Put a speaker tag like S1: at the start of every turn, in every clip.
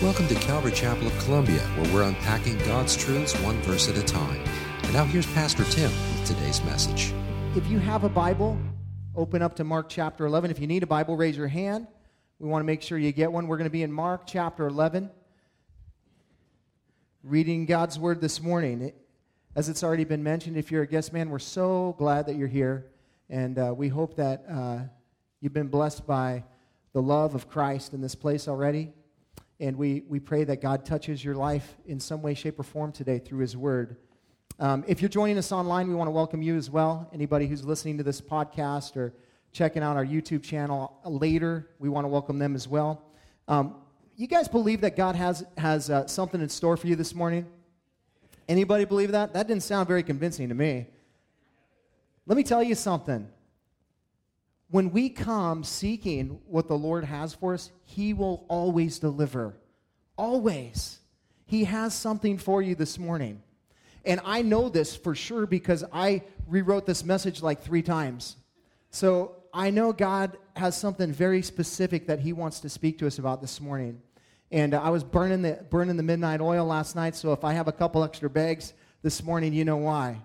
S1: Welcome to Calvary Chapel of Columbia, where we're unpacking God's truths one verse at a time. And now here's Pastor Tim with today's message.
S2: If you have a Bible, open up to Mark chapter 11. If you need a Bible, raise your hand. We want to make sure you get one. We're going to be in Mark chapter 11, reading God's Word this morning. As it's already been mentioned, if you're a guest man, we're so glad that you're here. And uh, we hope that uh, you've been blessed by the love of Christ in this place already. And we, we pray that God touches your life in some way, shape, or form today through His Word. Um, if you're joining us online, we want to welcome you as well. Anybody who's listening to this podcast or checking out our YouTube channel later, we want to welcome them as well. Um, you guys believe that God has, has uh, something in store for you this morning? Anybody believe that? That didn't sound very convincing to me. Let me tell you something. When we come seeking what the Lord has for us, He will always deliver. Always. He has something for you this morning. And I know this for sure because I rewrote this message like three times. So I know God has something very specific that He wants to speak to us about this morning. And uh, I was burning the, burning the midnight oil last night, so if I have a couple extra bags this morning, you know why.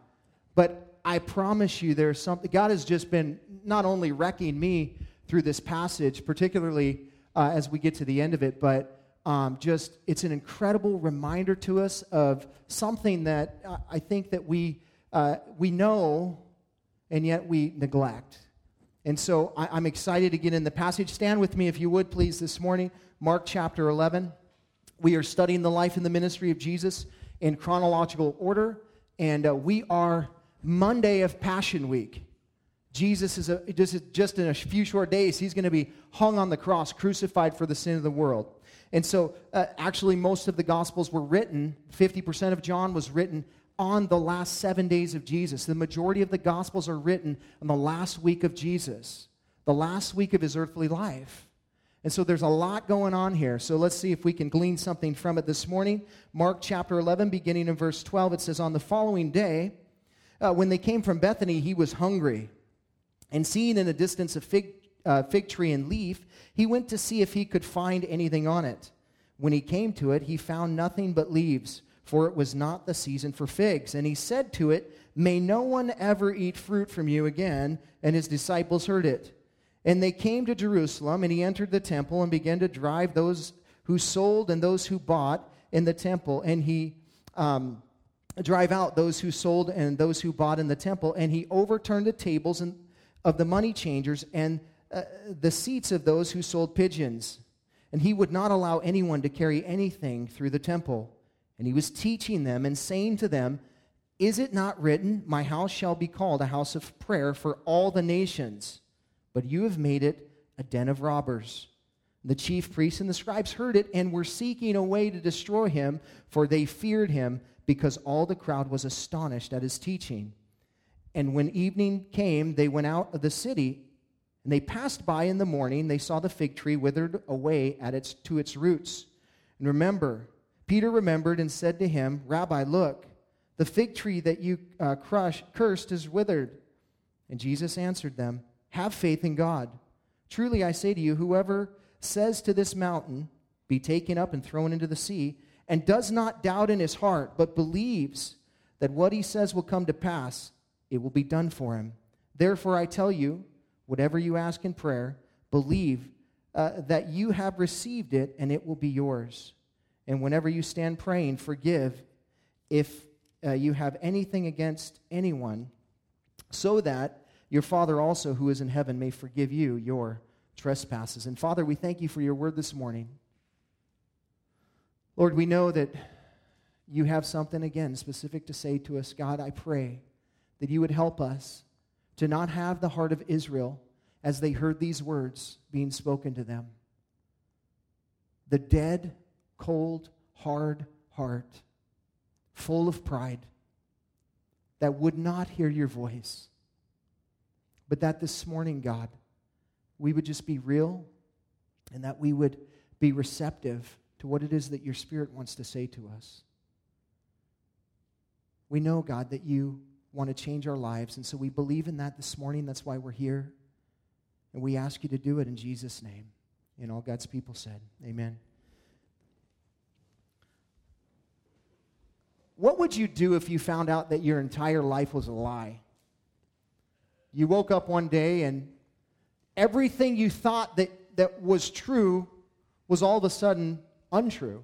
S2: But I promise you, there's something, God has just been not only wrecking me through this passage, particularly uh, as we get to the end of it, but um, just it's an incredible reminder to us of something that uh, I think that we, uh, we know and yet we neglect. And so I, am excited to get in the passage. Stand with me, if you would, please, this morning. Mark chapter 11. We are studying the life and the ministry of Jesus in chronological order, and uh, we are Monday of Passion Week. Jesus is a, just, just in a few short days, he's going to be hung on the cross, crucified for the sin of the world. And so, uh, actually, most of the Gospels were written, 50% of John was written on the last seven days of Jesus. The majority of the Gospels are written on the last week of Jesus, the last week of his earthly life. And so there's a lot going on here. So let's see if we can glean something from it this morning. Mark chapter 11, beginning in verse 12, it says, On the following day, uh, when they came from Bethany, he was hungry. And seeing in the distance a fig, uh, fig tree and leaf, he went to see if he could find anything on it. When he came to it, he found nothing but leaves, for it was not the season for figs. And he said to it, May no one ever eat fruit from you again. And his disciples heard it. And they came to Jerusalem, and he entered the temple and began to drive those who sold and those who bought in the temple. And he um, drive out those who sold and those who bought in the temple, and he overturned the tables and, of the money changers and uh, the seats of those who sold pigeons. And he would not allow anyone to carry anything through the temple. And he was teaching them and saying to them, Is it not written, My house shall be called a house of prayer for all the nations? But you have made it a den of robbers. The chief priests and the scribes heard it and were seeking a way to destroy him, for they feared him because all the crowd was astonished at his teaching. And when evening came, they went out of the city, and they passed by in the morning. They saw the fig tree withered away at its, to its roots. And remember, Peter remembered and said to him, Rabbi, look, the fig tree that you uh, cursed is withered. And Jesus answered them, Have faith in God. Truly I say to you, whoever says to this mountain, Be taken up and thrown into the sea, and does not doubt in his heart, but believes that what he says will come to pass, it will be done for him. Therefore, I tell you, whatever you ask in prayer, believe uh, that you have received it, and it will be yours. And whenever you stand praying, forgive if uh, you have anything against anyone, so that your Father also, who is in heaven, may forgive you your trespasses. And Father, we thank you for your word this morning. Lord, we know that you have something again specific to say to us. God, I pray that you would help us to not have the heart of Israel as they heard these words being spoken to them. The dead, cold, hard heart, full of pride, that would not hear your voice. But that this morning, God, we would just be real and that we would be receptive to what it is that your Spirit wants to say to us. We know, God, that you want to change our lives, and so we believe in that this morning. That's why we're here. And we ask you to do it in Jesus' name. And all God's people said, Amen. What would you do if you found out that your entire life was a lie? You woke up one day and everything you thought that, that was true was all of a sudden untrue.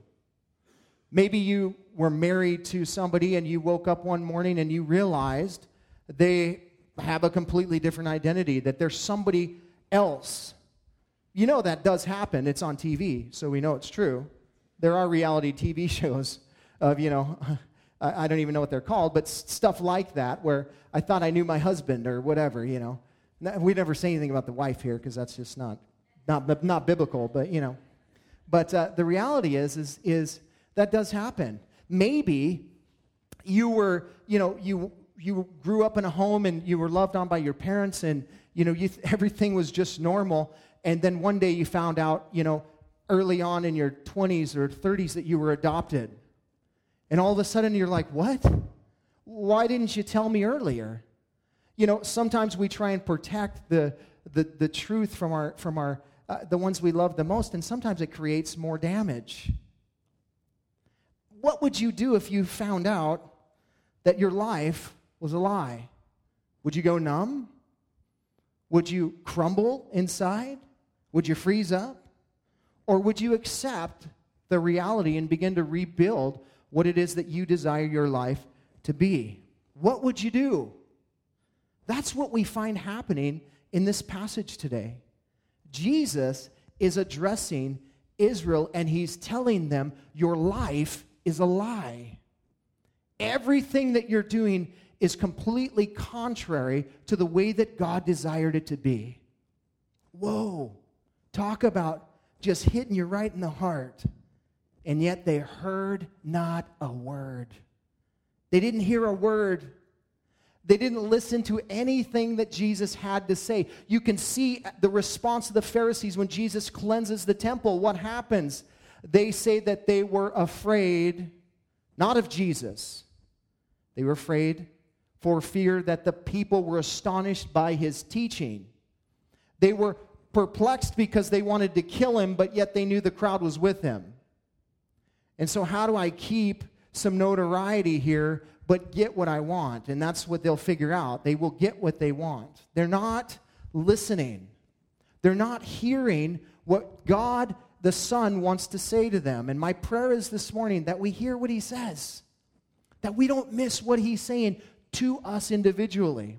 S2: Maybe you were married to somebody and you woke up one morning and you realized they have a completely different identity, that there's somebody else. You know that does happen. It's on TV, so we know it's true. There are reality TV shows of, you know, I don't even know what they're called, but stuff like that where I thought I knew my husband or whatever, you know. We never say anything about the wife here because that's just not, not, not biblical, but, you know. But uh, the reality is, is, is that does happen. Maybe you were, you know, you, you grew up in a home and you were loved on by your parents and, you know, you, everything was just normal. And then one day you found out, you know, early on in your 20s or 30s that you were adopted. And all of a sudden you're like, what? Why didn't you tell me earlier? You know, sometimes we try and protect the, the, the truth from, our, from our, uh, the ones we love the most, and sometimes it creates more damage. What would you do if you found out that your life was a lie? Would you go numb? Would you crumble inside? Would you freeze up? Or would you accept the reality and begin to rebuild what it is that you desire your life to be? What would you do? That's what we find happening in this passage today. Jesus is addressing Israel and he's telling them, Your life is a lie. Everything that you're doing is completely contrary to the way that God desired it to be. Whoa, talk about just hitting you right in the heart. And yet they heard not a word. They didn't hear a word. They didn't listen to anything that Jesus had to say. You can see the response of the Pharisees when Jesus cleanses the temple. What happens? They say that they were afraid, not of Jesus. They were afraid for fear that the people were astonished by his teaching. They were perplexed because they wanted to kill him, but yet they knew the crowd was with him. And so, how do I keep some notoriety here, but get what I want? And that's what they'll figure out. They will get what they want. They're not listening, they're not hearing what God the Son wants to say to them. And my prayer is this morning that we hear what He says, that we don't miss what He's saying to us individually.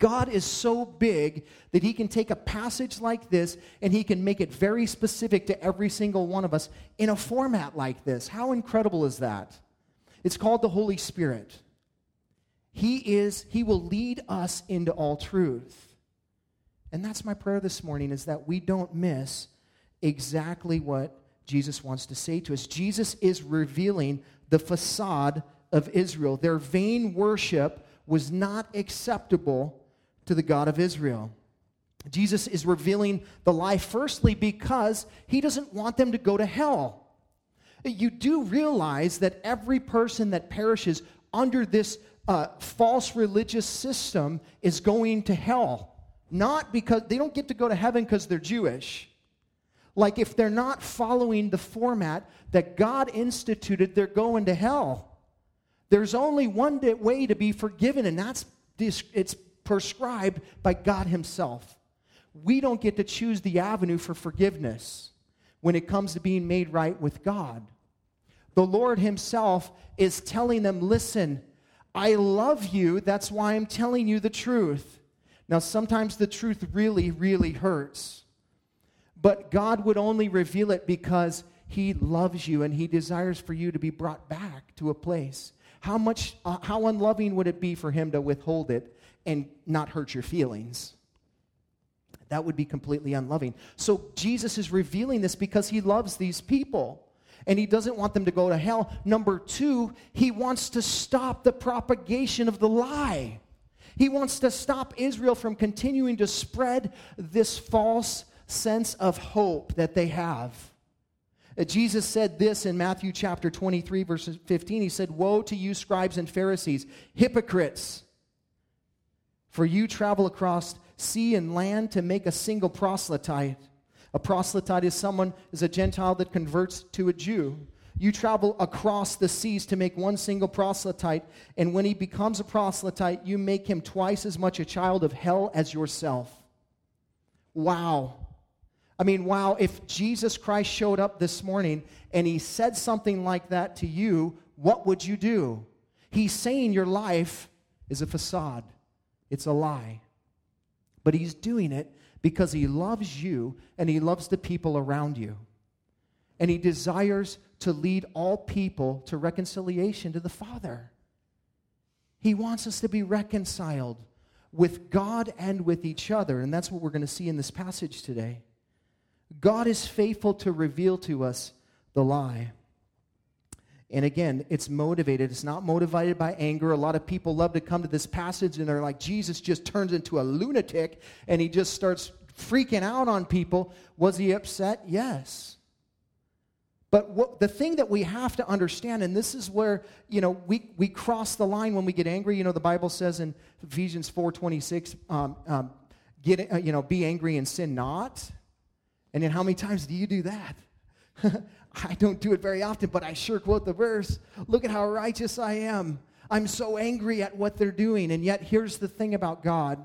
S2: God is so big that He can take a passage like this and He can make it very specific to every single one of us in a format like this. How incredible is that? It's called the Holy Spirit. He is, He will lead us into all truth. And that's my prayer this morning is that we don't miss exactly what Jesus wants to say to us. Jesus is revealing the facade of Israel. Their vain worship was not acceptable to the God of Israel. Jesus is revealing the lie, firstly, because he doesn't want them to go to hell. You do realize that every person that perishes under this uh, false religious system is going to hell. Not because they don't get to go to heaven because they're Jewish. Like if they're not following the format that God instituted, they're going to hell. There's only one way to be forgiven, and that's it's prescribed by God Himself. We don't get to choose the avenue for forgiveness when it comes to being made right with God. The Lord Himself is telling them, listen, I love you, that's why I'm telling you the truth. Now, sometimes the truth really, really hurts. But God would only reveal it because He loves you and He desires for you to be brought back to a place. How much, uh, how unloving would it be for Him to withhold it and not hurt your feelings? That would be completely unloving. So Jesus is revealing this because He loves these people and he doesn't want them to go to hell. Number two, he wants to stop the propagation of the lie. He wants to stop Israel from continuing to spread this false sense of hope that they have. Uh, Jesus said this in Matthew chapter 23, verse 15. He said, Woe to you, scribes and Pharisees, hypocrites! For you travel across sea and land to make a single proselyte. A proselyte is someone, is a Gentile that converts to a Jew. You travel across the seas to make one single proselyte, and when he becomes a proselyte, you make him twice as much a child of hell as yourself. Wow. I mean, wow, if Jesus Christ showed up this morning and he said something like that to you, what would you do? He's saying your life is a facade, it's a lie. But he's doing it because he loves you and he loves the people around you. And he desires to lead all people to reconciliation to the Father. He wants us to be reconciled with God and with each other. And that's what we're going to see in this passage today. God is faithful to reveal to us the lie. And again, it's motivated. It's not motivated by anger. A lot of people love to come to this passage and they're like, Jesus just turns into a lunatic and he just starts freaking out on people. Was he upset? Yes. But what, the thing that we have to understand, and this is where, you know, we, we cross the line when we get angry. You know, the Bible says in Ephesians 4.26, um, um, get, uh, you know, be angry and sin not. And then how many times do you do that? I don't do it very often, but I sure quote the verse. Look at how righteous I am. I'm so angry at what they're doing. And yet, here's the thing about God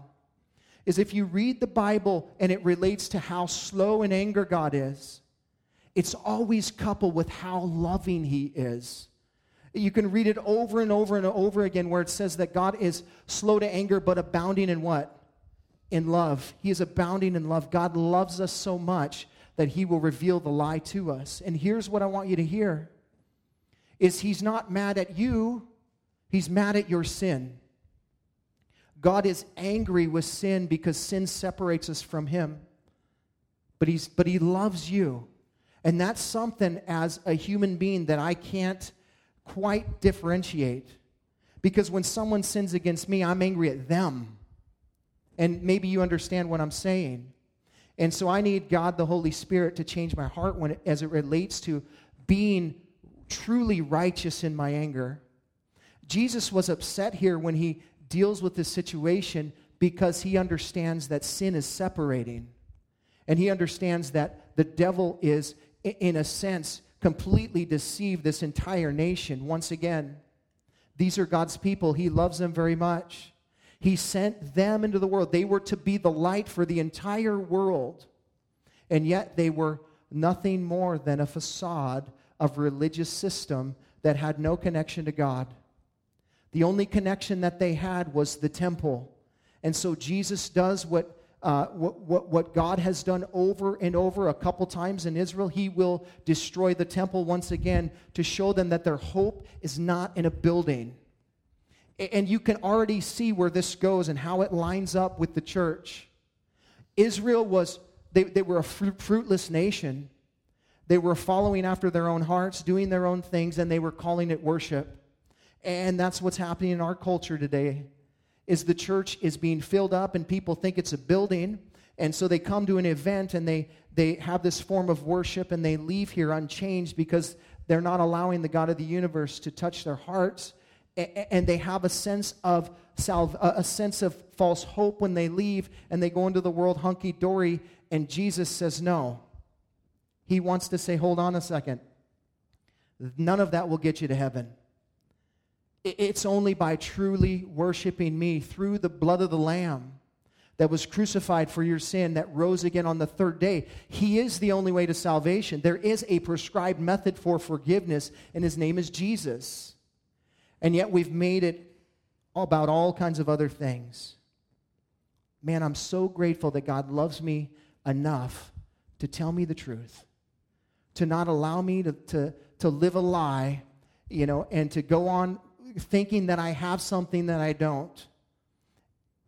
S2: is if you read the Bible and it relates to how slow in anger God is, it's always coupled with how loving he is. You can read it over and over and over again where it says that God is slow to anger but abounding in what? In love. He is abounding in love. God loves us so much that he will reveal the lie to us. And here's what I want you to hear is he's not mad at you, he's mad at your sin. God is angry with sin because sin separates us from him. But he's but he loves you. And that's something as a human being that I can't quite differentiate. Because when someone sins against me, I'm angry at them. And maybe you understand what I'm saying. And so I need God, the Holy Spirit, to change my heart when as it relates to being truly righteous in my anger. Jesus was upset here when he deals with this situation because he understands that sin is separating. And he understands that the devil is, in a sense, completely deceived this entire nation. Once again, these are God's people. He loves them very much. He sent them into the world. They were to be the light for the entire world. And yet they were nothing more than a facade of religious system that had no connection to God. The only connection that they had was the temple. And so Jesus does what, uh, what, what, what God has done over and over a couple times in Israel. He will destroy the temple once again to show them that their hope is not in a building. And you can already see where this goes and how it lines up with the church. Israel was, they, they were a fruitless nation. They were following after their own hearts, doing their own things, and they were calling it worship. And that's what's happening in our culture today. Is the church is being filled up and people think it's a building, and so they come to an event and they they have this form of worship and they leave here unchanged because they're not allowing the God of the universe to touch their hearts and they have a sense of salve, a sense of false hope when they leave and they go into the world hunky dory and Jesus says no. He wants to say hold on a second. None of that will get you to heaven. It's only by truly worshiping me through the blood of the lamb that was crucified for your sin, that rose again on the third day. He is the only way to salvation. There is a prescribed method for forgiveness, and his name is Jesus. And yet we've made it about all kinds of other things. Man, I'm so grateful that God loves me enough to tell me the truth, to not allow me to, to, to live a lie, you know, and to go on thinking that I have something that I don't.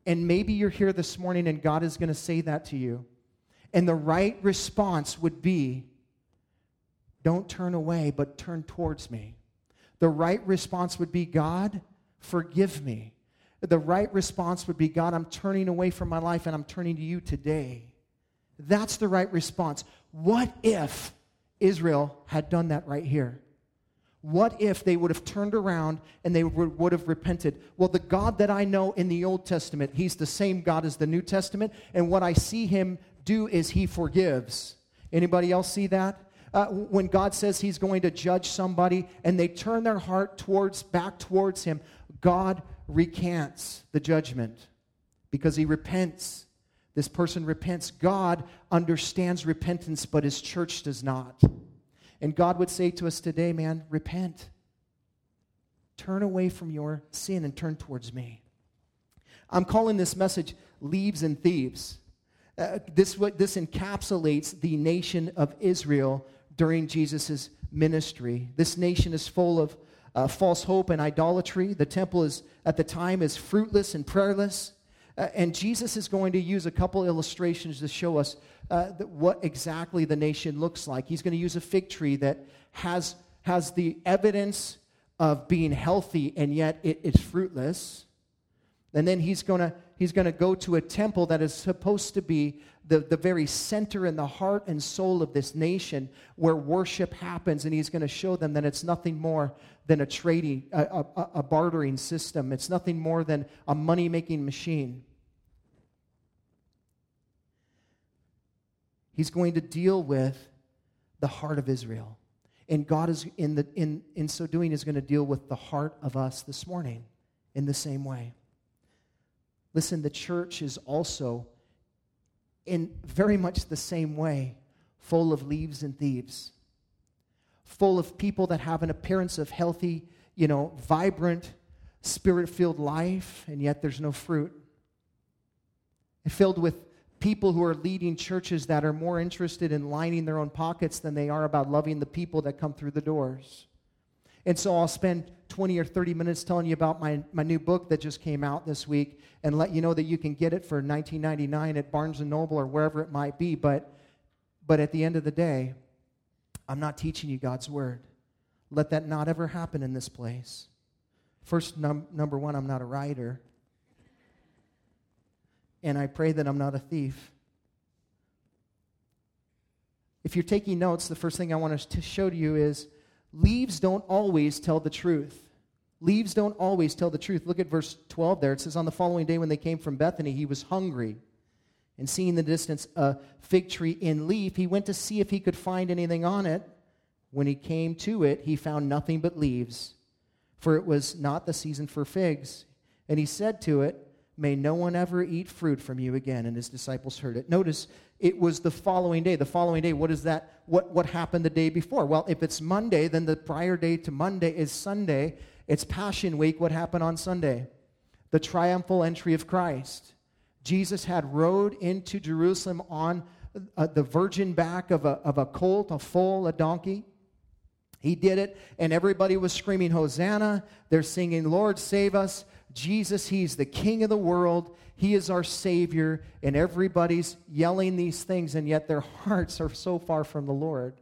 S2: And maybe you're here this morning and God is going to say that to you. And the right response would be don't turn away, but turn towards me. The right response would be, God, forgive me. The right response would be, God, I'm turning away from my life and I'm turning to you today. That's the right response. What if Israel had done that right here? What if they would have turned around and they would have repented? Well, the God that I know in the Old Testament, He's the same God as the New Testament, and what I see Him do is He forgives. Anybody else see that? Uh, when God says He's going to judge somebody and they turn their heart towards back towards Him, God recants the judgment because He repents. This person repents. God understands repentance, but His church does not. And God would say to us today, man, repent. Turn away from your sin and turn towards me. I'm calling this message Leaves and Thieves. Uh, this, this encapsulates the nation of Israel during Jesus' ministry. This nation is full of uh, false hope and idolatry. The temple is, at the time, is fruitless and prayerless. Uh, and Jesus is going to use a couple illustrations to show us uh, what exactly the nation looks like. He's going to use a fig tree that has, has the evidence of being healthy, and yet it is fruitless. And then he's going to he's going to go to a temple that is supposed to be the, the very center and the heart and soul of this nation where worship happens. And he's going to show them that it's nothing more than a trading, a, a, a bartering system. It's nothing more than a money making machine. He's going to deal with the heart of Israel. And God is, in, the, in, in so doing, is going to deal with the heart of us this morning in the same way. Listen, the church is also, in very much the same way, full of leaves and thieves, full of people that have an appearance of healthy, you know, vibrant, spirit filled life, and yet there's no fruit. Filled with people who are leading churches that are more interested in lining their own pockets than they are about loving the people that come through the doors. And so I'll spend 20 or 30 minutes telling you about my, my new book that just came out this week and let you know that you can get it for 19.99 at Barnes & Noble or wherever it might be. But, but at the end of the day, I'm not teaching you God's word. Let that not ever happen in this place. First, num- number one, I'm not a writer and I pray that I'm not a thief. If you're taking notes, the first thing I want to show to you is leaves don't always tell the truth. Leaves don't always tell the truth. Look at verse 12 there. It says, On the following day when they came from Bethany, he was hungry. And seeing in the distance a fig tree in leaf, he went to see if he could find anything on it. When he came to it, he found nothing but leaves, for it was not the season for figs. And he said to it, May no one ever eat fruit from you again. And his disciples heard it. Notice it was the following day. The following day, what is that? What, what happened the day before? Well, if it's Monday, then the prior day to Monday is Sunday. It's Passion Week. What happened on Sunday? The triumphal entry of Christ. Jesus had rode into Jerusalem on uh, the virgin back of a, of a colt, a foal, a donkey. He did it, and everybody was screaming, Hosanna. They're singing, Lord, save us. Jesus, He's the King of the world. He is our Savior. And everybody's yelling these things, and yet their hearts are so far from the Lord.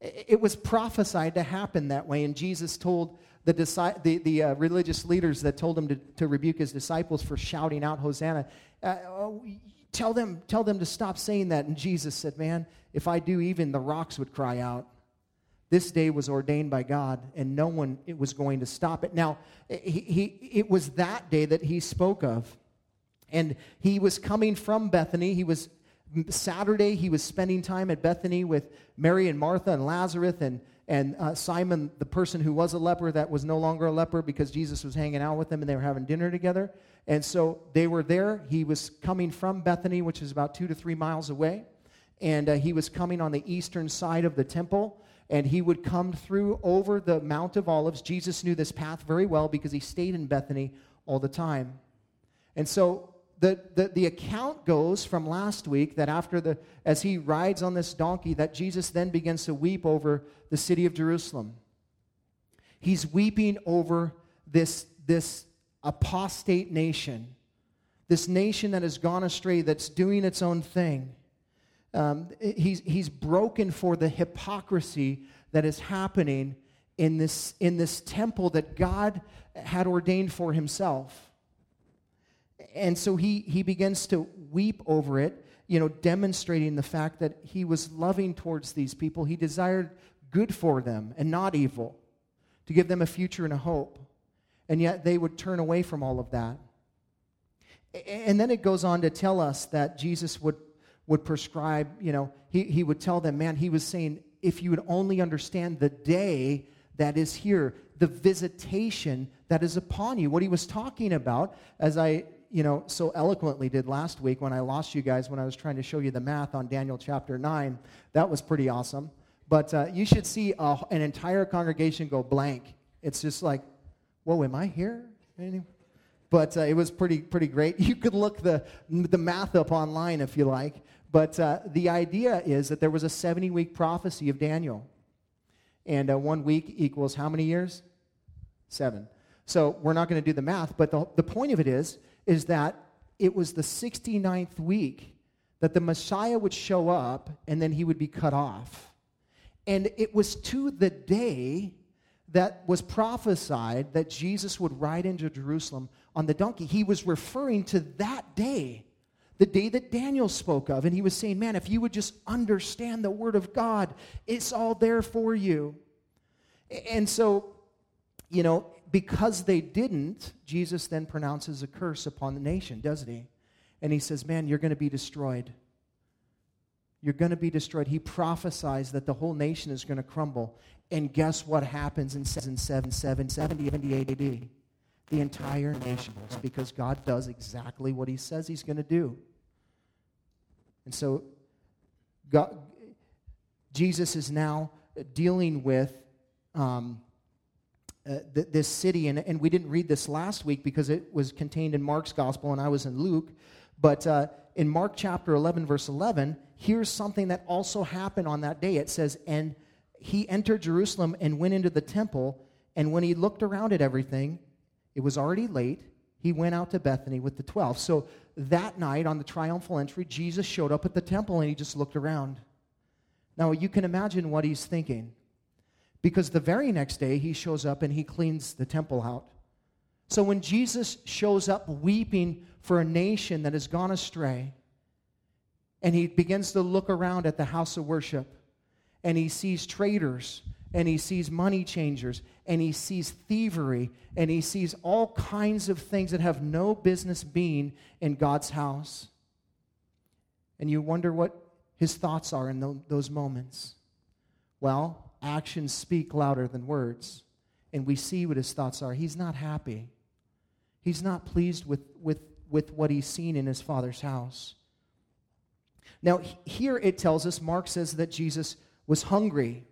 S2: It was prophesied to happen that way, and Jesus told the, the, the uh, religious leaders that told him to, to rebuke his disciples for shouting out Hosanna. Uh, oh, tell, them, tell them to stop saying that. And Jesus said, Man, if I do, even the rocks would cry out. This day was ordained by God, and no one it was going to stop it. Now, he, he, it was that day that he spoke of. And he was coming from Bethany. He was Saturday, he was spending time at Bethany with Mary and Martha and Lazarus and, and uh, Simon, the person who was a leper that was no longer a leper because Jesus was hanging out with them and they were having dinner together. And so they were there. He was coming from Bethany, which is about two to three miles away. And uh, he was coming on the eastern side of the temple and he would come through over the Mount of Olives. Jesus knew this path very well because he stayed in Bethany all the time. And so the, the, the account goes from last week that after the, as he rides on this donkey, that Jesus then begins to weep over the city of Jerusalem. He's weeping over this, this apostate nation, this nation that has gone astray, that's doing its own thing. Um, he's, he's broken for the hypocrisy that is happening in this, in this temple that God had ordained for himself. And so he, he begins to weep over it, you know, demonstrating the fact that he was loving towards these people. He desired good for them and not evil, to give them a future and a hope. And yet they would turn away from all of that. And then it goes on to tell us that Jesus would would prescribe, you know, he, he would tell them, man, he was saying, if you would only understand the day that is here, the visitation that is upon you. What he was talking about, as I, you know, so eloquently did last week when I lost you guys when I was trying to show you the math on Daniel chapter 9, that was pretty awesome. But uh, you should see a, an entire congregation go blank. It's just like, whoa, am I here? But uh, it was pretty, pretty great. You could look the, the math up online if you like. But uh, the idea is that there was a 70 week prophecy of Daniel. And uh, one week equals how many years? Seven. So we're not going to do the math, but the, the point of it is, is that it was the 69th week that the Messiah would show up and then he would be cut off. And it was to the day that was prophesied that Jesus would ride into Jerusalem on the donkey. He was referring to that day, the day that Daniel spoke of. And he was saying, Man, if you would just understand the word of God, it's all there for you. And so, you know, because they didn't, Jesus then pronounces a curse upon the nation, doesn't he? And he says, Man, you're going to be destroyed. You're going to be destroyed. He prophesies that the whole nation is going to crumble. And guess what happens in 777, 78 AD? The entire nation because God does exactly what he says he's going to do. And so God, Jesus is now dealing with um, uh, th- this city, and, and we didn't read this last week because it was contained in Mark's gospel and I was in Luke. But uh, in Mark chapter 11, verse 11, here's something that also happened on that day. It says, And he entered Jerusalem and went into the temple, and when he looked around at everything, it was already late. He went out to Bethany with the 12. So that night on the triumphal entry, Jesus showed up at the temple and he just looked around. Now, you can imagine what he's thinking. Because the very next day, he shows up and he cleans the temple out. So when Jesus shows up weeping for a nation that has gone astray, and he begins to look around at the house of worship, and he sees traitors, and he sees money changers, and he sees thievery, and he sees all kinds of things that have no business being in God's house. And you wonder what his thoughts are in those moments. Well, actions speak louder than words. And we see what his thoughts are. He's not happy. He's not pleased with, with, with what he's seen in his father's house. Now, here it tells us, Mark says that Jesus was hungry.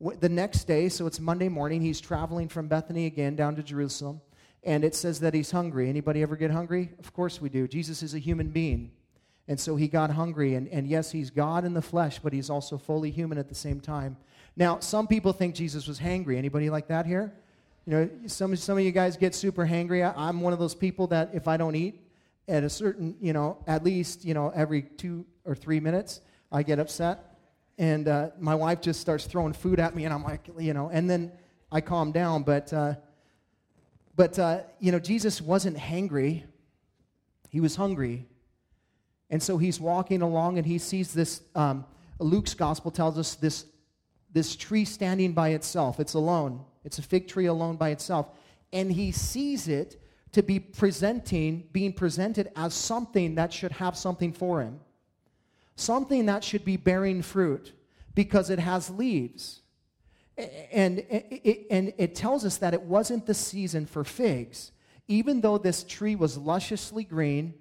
S2: The next day, so it's Monday morning, he's traveling from Bethany again down to Jerusalem, and it says that he's hungry. Anybody ever get hungry? Of course we do. Jesus is a human being. And so he got hungry, and, and yes, he's God in the flesh, but he's also fully human at the same time. Now, some people think Jesus was hangry. Anybody like that here? You know, some, some of you guys get super hangry. I, I'm one of those people that if I don't eat at a certain, you know, at least, you know, every two or three minutes, I get upset. And uh, my wife just starts throwing food at me, and I'm like, you know, and then I calm down. But, uh, but uh, you know, Jesus wasn't hangry, he was hungry. And so he's walking along and he sees this. Um, Luke's gospel tells us this this tree standing by itself. It's alone, it's a fig tree alone by itself. And he sees it to be presenting, being presented as something that should have something for him, something that should be bearing fruit because it has leaves. And it, and it tells us that it wasn't the season for figs. Even though this tree was lusciously green,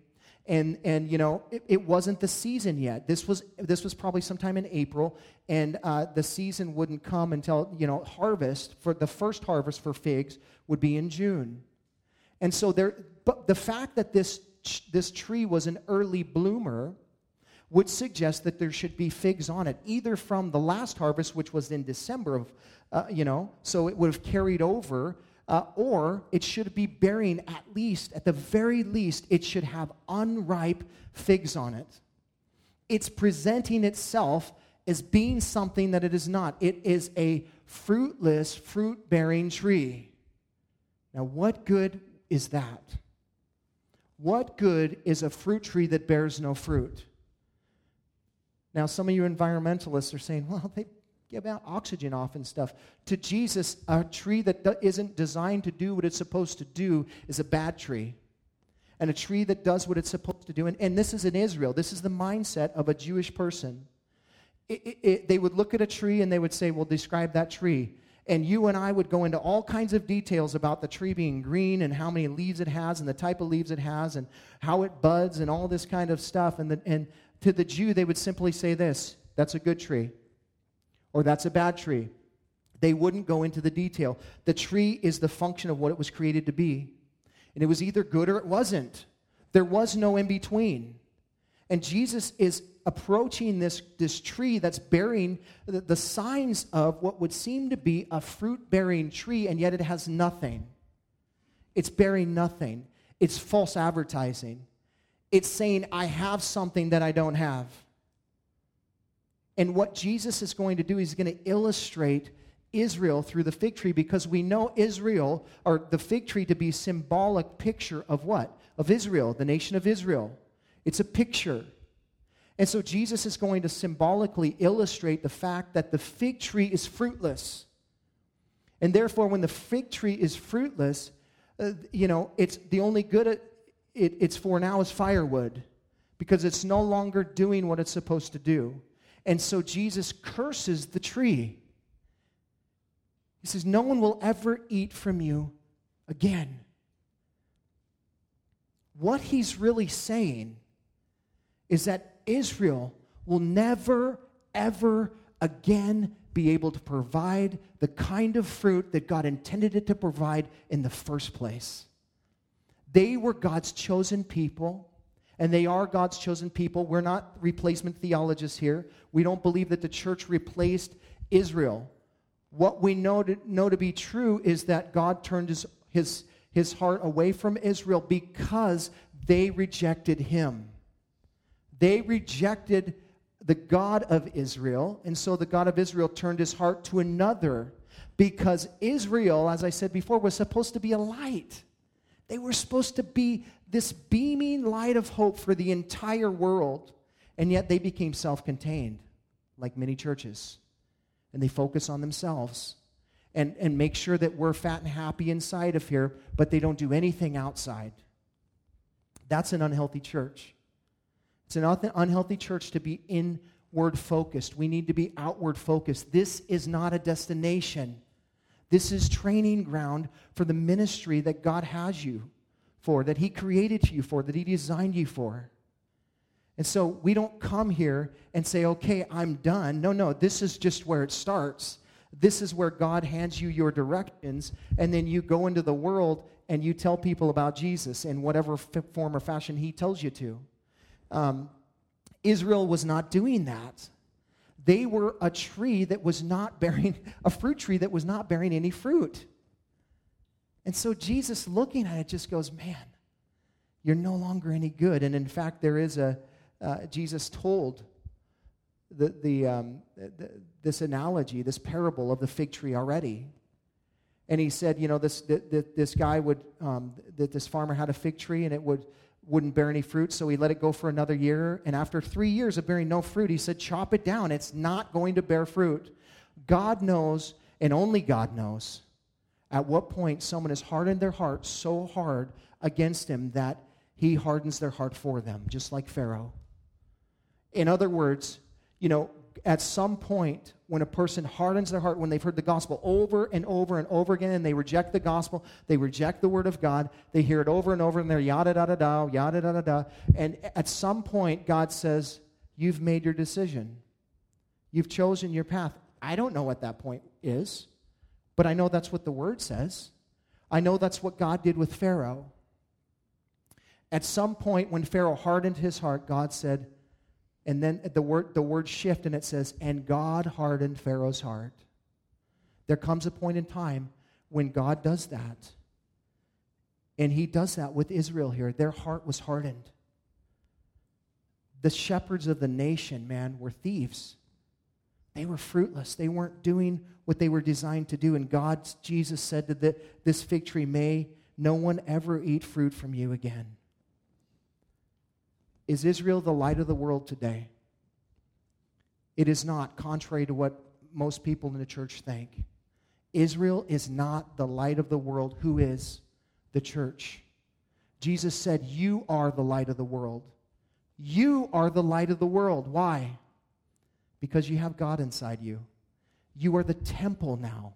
S2: and and you know it, it, wasn't the season yet this was this was probably sometime in april and uh, the season wouldn't come until you know harvest for the first harvest for figs would be in june and so there but the fact that this this tree was an early bloomer would suggest that there should be figs on it either from the last harvest which was in december of uh, you know so it would have carried over uh, or it should be bearing at least, at the very least, it should have unripe figs on it. It's presenting itself as being something that it is not. It is a fruitless, fruit bearing tree. Now, what good is that? What good is a fruit tree that bears no fruit? Now, some of you environmentalists are saying, well, they, give out oxygen off and stuff. To Jesus, a tree that isn't designed to do what it's supposed to do is a bad tree. and a tree that does what it's supposed to do. And, and this is in Israel. This is the mindset of a Jewish person. It, it, it, they would look at a tree and they would say, Well, describe that tree. And you and I would go into all kinds of details about the tree being green and how many leaves it has and the type of leaves it has and how it buds and all this kind of stuff. And, the, and to the Jew, they would simply say this that's a good tree or that's a bad tree. They wouldn't go into the detail. The tree is the function of what it was created to be. And it was either good or it wasn't. There was no in between. And Jesus is approaching this, this tree that's bearing the, the signs of what would seem to be a fruit bearing tree, and yet it has nothing. It's bearing nothing. It's false advertising. It's saying, I have something that I don't have. And what Jesus is going to do, he's going to illustrate Israel through the fig tree because we know Israel, or the fig tree, to be symbolic picture of what? Of Israel, the nation of Israel. It's a picture. And so Jesus is going to symbolically illustrate the fact that the fig tree is fruitless. And therefore, when the fig tree is fruitless, uh, you know, it's the only good it, it, it's for now is firewood because it's no longer doing what it's supposed to do. And so Jesus curses the tree. He says, No one will ever eat from you again. What he's really saying is that Israel will never, ever again be able to provide the kind of fruit that God intended it to provide in the first place. They were God's chosen people, and they are God's chosen people. We're not replacement theologists here. We don't believe that the church replaced Israel. What we know to, know to be true is that God turned his, his, his heart away from Israel because they rejected him. They rejected the God of Israel, and so the God of Israel turned his heart to another because Israel, as I said before, was supposed to be a light. They were supposed to be this beaming light of hope for the entire world, and yet they became self contained, like many churches. And they focus on themselves and, and make sure that we're fat and happy inside of here, but they don't do anything outside. That's an unhealthy church. It's an unhealthy church to be inward focused. We need to be outward focused. This is not a destination. This is training ground for the ministry that God has you for, that He created you for, that He designed you for. And so we don't come here and say, okay, I'm done. No, no, this is just where it starts. This is where God hands you your directions, and then you go into the world and you tell people about Jesus in whatever form or fashion He tells you to. Um, Israel was not doing that. They were a tree that was not bearing, a fruit tree that was not bearing any fruit. And so Jesus, looking at it, just goes, Man, you're no longer any good. And in fact, there is a, uh, Jesus told the, the, um, the, this analogy, this parable of the fig tree already. And he said, you know, this, this guy would, um, that this farmer had a fig tree and it would wouldn't bear any fruit, so he let it go for another year. And after three years of bearing no fruit, he said, Chop it down. It's not going to bear fruit. God knows, and only God knows, at what point someone has hardened their heart so hard against him that he hardens their heart for them, just like Pharaoh. In other words, you know, at some point, when a person hardens their heart, when they've heard the gospel over and over and over again, and they reject the gospel, they reject the word of God, they hear it over and over, and they're yada da da da, yada da da da. And at some point, God says, You've made your decision. You've chosen your path. I don't know what that point is, but I know that's what the word says. I know that's what God did with Pharaoh. At some point, when Pharaoh hardened his heart, God said, and then the word, the word shift and it says, and God hardened Pharaoh's heart. There comes a point in time when God does that. And he does that with Israel here. Their heart was hardened. The shepherds of the nation, man, were thieves. They were fruitless. They weren't doing what they were designed to do. And God, Jesus said to the, this fig tree, May no one ever eat fruit from you again. Is Israel the light of the world today? It is not, contrary to what most people in the church think. Israel is not the light of the world. Who is? The church. Jesus said, You are the light of the world. You are the light of the world. Why? Because you have God inside you. You are the temple now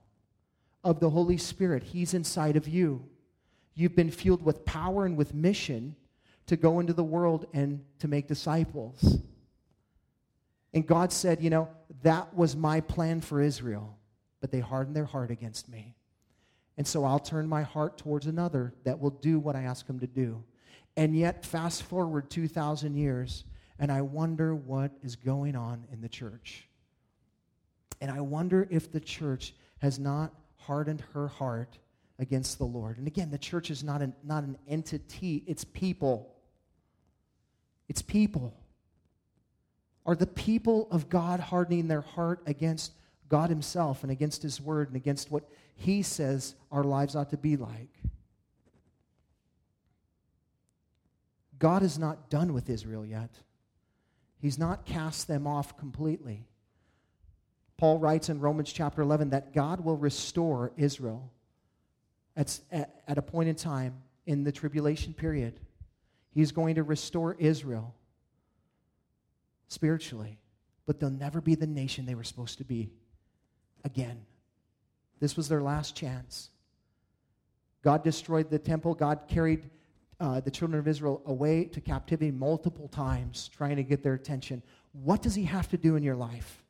S2: of the Holy Spirit. He's inside of you. You've been fueled with power and with mission to go into the world and to make disciples. And God said, You know, that was my plan for Israel, but they hardened their heart against me. And so I'll turn my heart towards another that will do what I ask him to do. And yet, fast forward 2,000 years, and I wonder what is going on in the church. And I wonder if the church has not hardened her heart against the Lord. And again, the church is not an, not an entity, it's people. It's people. Are the people of God hardening their heart against God Himself and against His Word and against what He says our lives ought to be like? God is not done with Israel yet. He's not cast them off completely. Paul writes in Romans chapter 11 that God will restore Israel at, at, a point in time in the tribulation period. He's going to restore Israel spiritually, but they'll never be the nation they were supposed to be again. This was their last chance. God destroyed the temple. God carried uh, the children of Israel away to captivity multiple times, trying to get their attention. What does He have to do in your life?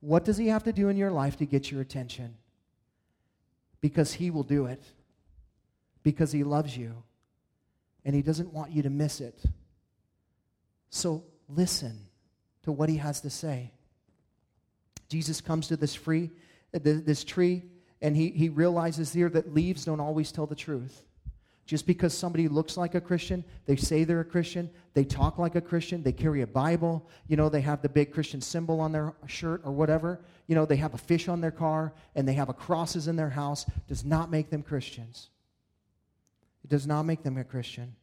S2: What does He have to do in your life to get your attention? Because He will do it. Because He loves you. And He doesn't want you to miss it. So listen to what He has to say. Jesus comes to this free, uh, this tree, and he, he realizes here that leaves don't always tell the truth. Just because somebody looks like a Christian, they say they're a Christian, they talk like a Christian, they carry a Bible, you know, they have the big Christian symbol on their shirt or whatever, you know, they have a fish on their car and they have a crosses in their house, does not make them Christians. It does not make them a Christian.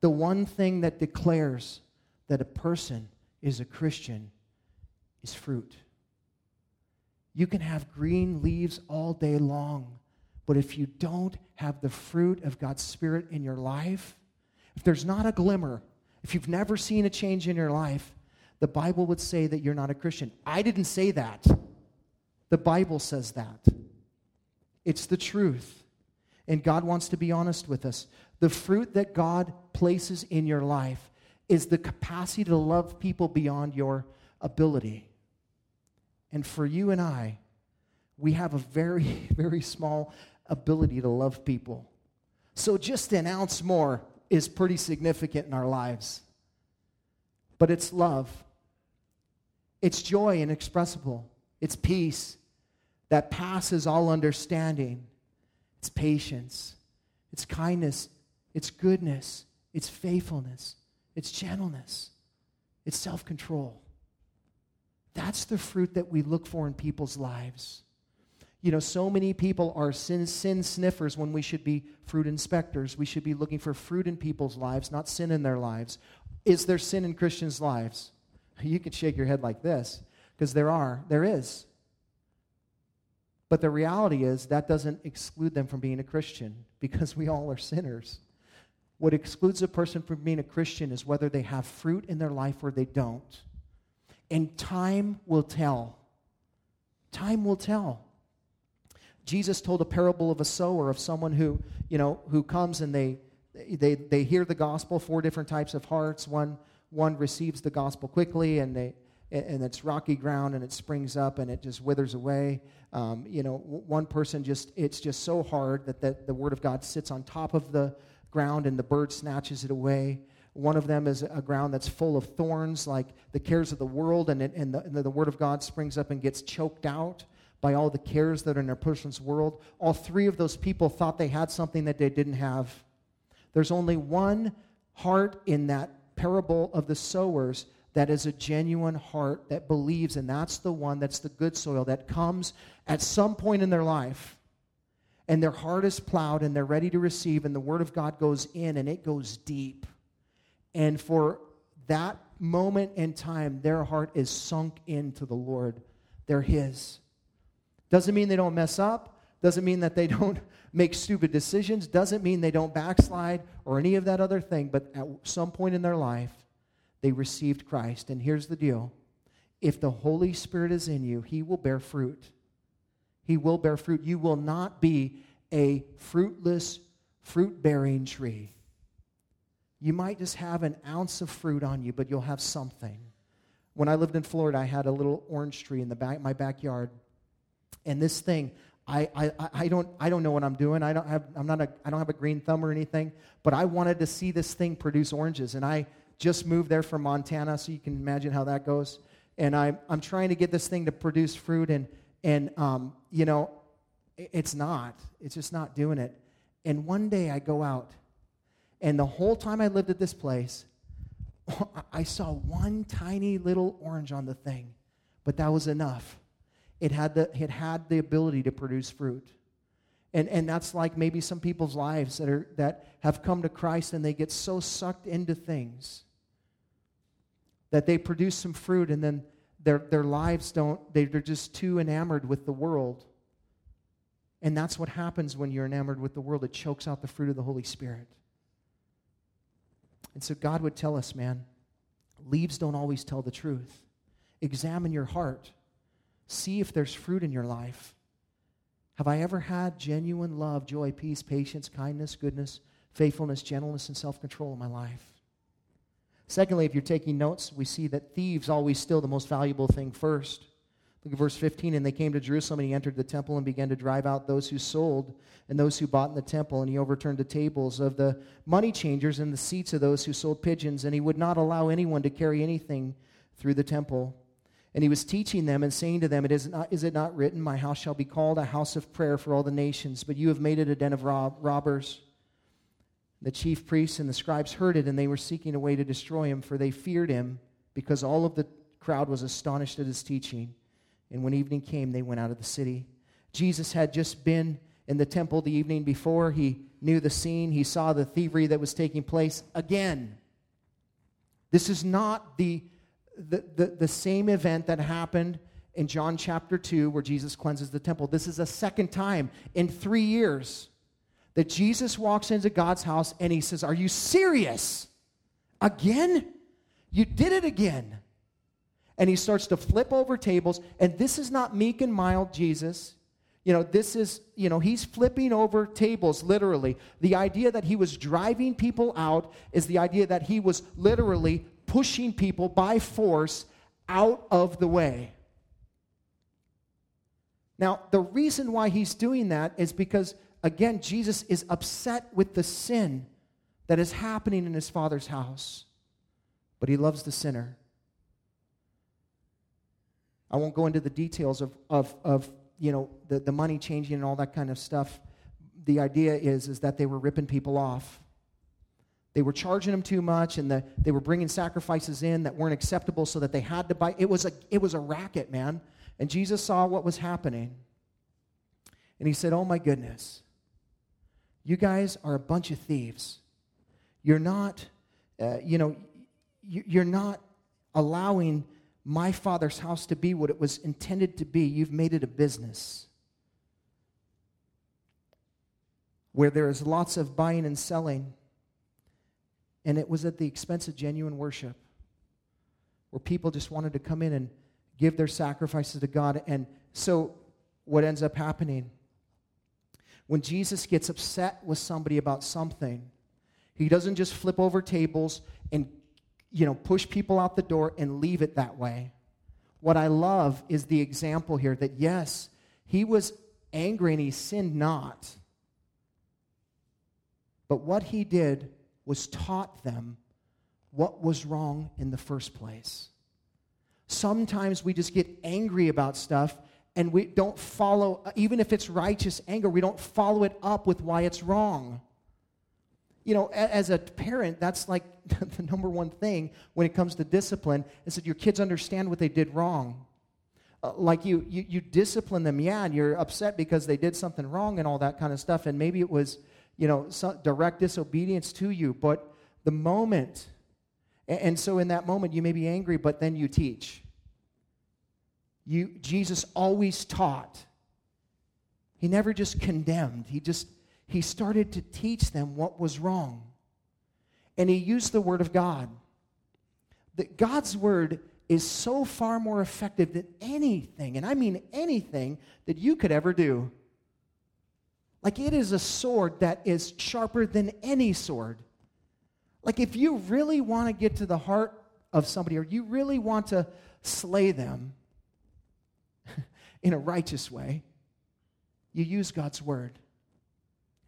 S2: The one thing that declares that a person is a Christian is fruit. You can have green leaves all day long but if you don't have the fruit of God's Spirit in your life, if there's not a glimmer, if you've never seen a change in your life, the Bible would say that you're not a Christian. I didn't say that. The Bible says that. It's the truth. And God wants to be honest with us. The fruit that God places in your life is the capacity to love people beyond your ability. And for you and I, we have a very, very small ability to love people. So just an ounce more is pretty significant in our lives. But it's love, it's joy inexpressible, it's peace that passes all understanding, it's patience, it's kindness, it's goodness, it's faithfulness, it's gentleness, it's self control. That's the fruit that we look for in people's lives. You know, so many people are sin, sin sniffers when we should be fruit inspectors. We should be looking for fruit in people's lives, not sin in their lives. Is there sin in Christians' lives? You can shake your head like this, because there are. There is. But the reality is that doesn't exclude them from being a Christian, because we all are sinners. What excludes a person from being a Christian is whether they have fruit in their life or they don't. And time will tell. Time will tell. Jesus told a parable of a sower, of someone who, you know, who comes and they, they, they hear the gospel, four different types of hearts. One, one receives the gospel quickly and they, and it's rocky ground and it springs up and it just withers away. Um, you know, one person just, it's just so hard that the, the word of God sits on top of the ground and the bird snatches it away. One of them is a ground that's full of thorns, like the cares of the world, and, it, and, the, and the word of God springs up and gets choked out by all the cares that are in a person's world. All three of those people thought they had something that they didn't have. There's only one heart in that parable of the sowers that is a genuine heart that believes, and that's the one that's the good soil that comes at some point in their life. And their heart is plowed and they're ready to receive, and the word of God goes in and it goes deep. And for that moment in time, their heart is sunk into the Lord. They're His. Doesn't mean they don't mess up. doesn't mean that they don't make stupid decisions, doesn't mean they don't backslide or any of that other thing, but at some point in their life, they received Christ. And here's the deal if the Holy Spirit is in you, He will bear fruit. He will bear fruit. You will not be a fruitless, fruit bearing tree. You might just have an ounce of fruit on you, but you'll have something. When I lived in Florida, I had a little orange tree in the back, my backyard. And this thing, I, I, I, don't, I don't know what I'm doing. I don't, have, I'm not a, I don't have a green thumb or anything, but I wanted to see this thing produce oranges. And I just moved there from Montana, so you can imagine how that goes. And I'm, I'm trying to get this thing to produce fruit, and, and um, you know, it's not. It's just not doing it. And one day I go out, and the whole time I lived at this place, I saw one tiny little orange on the thing, but that was enough. It had the, it had the ability to produce fruit. And, and that's like maybe some people's lives that, are, that have come to Christ and they get so sucked into things that they produce some fruit and then their, their lives don't, they're just too enamored with the world. And that's what happens when you're enamored with the world. It chokes out the fruit of the Holy Spirit. And so God would tell us, man, leaves don't always tell the truth. Examine your heart. See if there's fruit in your life. Have I ever had genuine love, joy, peace, patience, kindness, goodness, faithfulness, gentleness, and self control in my life? Secondly, if you're taking notes, we see that thieves always steal the most valuable thing first. Look at verse 15. And they came to Jerusalem, and he entered the temple and began to drive out those who sold and those who bought in the temple. And he overturned the tables of the money changers and the seats of those who sold pigeons. And he would not allow anyone to carry anything through the temple. And he was teaching them and saying to them, it is, not, is it not written, My house shall be called a house of prayer for all the nations, but you have made it a den of rob- robbers. The chief priests and the scribes heard it, and they were seeking a way to destroy him, for they feared him, because all of the crowd was astonished at his teaching. And when evening came, they went out of the city. Jesus had just been in the temple the evening before. He knew the scene, he saw the thievery that was taking place again. This is not the the, the, the same event that happened in John chapter 2 where Jesus cleanses the temple. This is a second time in three years that Jesus walks into God's house and he says, Are you serious? Again? You did it again. And he starts to flip over tables. And this is not meek and mild Jesus. You know, this is, you know, he's flipping over tables literally. The idea that he was driving people out is the idea that he was literally pushing people by force out of the way. Now, the reason why he's doing that is because, again, Jesus is upset with the sin that is happening in his father's house, but he loves the sinner. I won't go into the details of, of, of you know, the, the money changing and all that kind of stuff. The idea is, is that they were ripping people off. They were charging them too much, and the, they were bringing sacrifices in that weren't acceptable, so that they had to buy. It was a it was a racket, man. And Jesus saw what was happening, and he said, "Oh my goodness, you guys are a bunch of thieves. You're not, uh, you know, you're not allowing my father's house to be what it was intended to be. You've made it a business." Where there is lots of buying and selling, and it was at the expense of genuine worship, where people just wanted to come in and give their sacrifices to God. And so, what ends up happening? When Jesus gets upset with somebody about something, he doesn't just flip over tables and you know push people out the door and leave it that way. What I love is the example here that yes, he was angry and he sinned not. But what he did was taught them what was wrong in the first place. Sometimes we just get angry about stuff and we don't follow, even if it's righteous anger, we don't follow it up with why it's wrong. You know, as a parent, that's like the number one thing when it comes to discipline is that your kids understand what they did wrong. Uh, like you, you, you discipline them, yeah, and you're upset because they did something wrong and all that kind of stuff, and maybe it was you know, direct disobedience to you. But the moment, and so in that moment, you may be angry, but then you teach. You, Jesus always taught. He never just condemned. He just he started to teach them what was wrong. And he used the word of God. That God's word is so far more effective than anything, and I mean anything that you could ever do. Like it is a sword that is sharper than any sword. Like if you really want to get to the heart of somebody or you really want to slay them in a righteous way, you use God's word.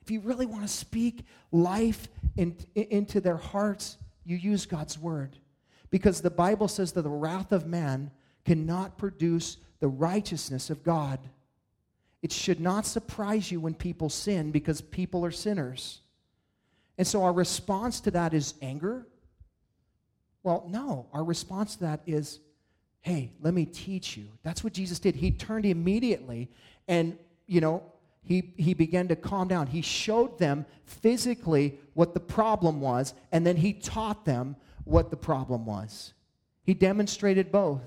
S2: If you really want to speak life in, into their hearts, you use God's word. Because the Bible says that the wrath of man cannot produce the righteousness of God. It should not surprise you when people sin because people are sinners. And so our response to that is anger? Well, no. Our response to that is, hey, let me teach you. That's what Jesus did. He turned immediately and, you know, he, he began to calm down. He showed them physically what the problem was, and then he taught them what the problem was. He demonstrated both.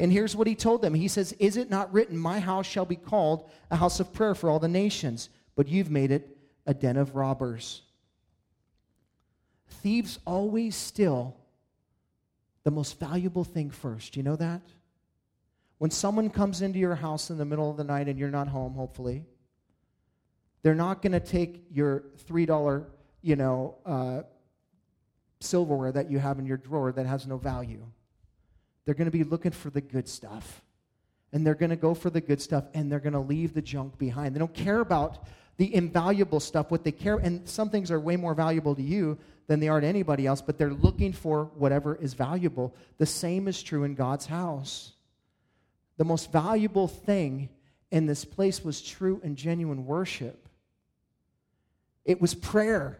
S2: And here's what he told them He says, Is it not written, My house shall be called a house of prayer for all the nations, but you've made it a den of robbers? Thieves always steal the most valuable thing first. You know that? When someone comes into your house in the middle of the night and you're not home, hopefully, they're not going to take your $3, you know, uh, silverware that you have in your drawer that has no value. They're going to be looking for the good stuff. And they're going to go for the good stuff and they're going to leave the junk behind. They don't care about the invaluable stuff. What they care, and some things are way more valuable to you than they are to anybody else, but they're looking for whatever is valuable. The same is true in God's house. The most valuable thing in this place was true and genuine worship, it was prayer.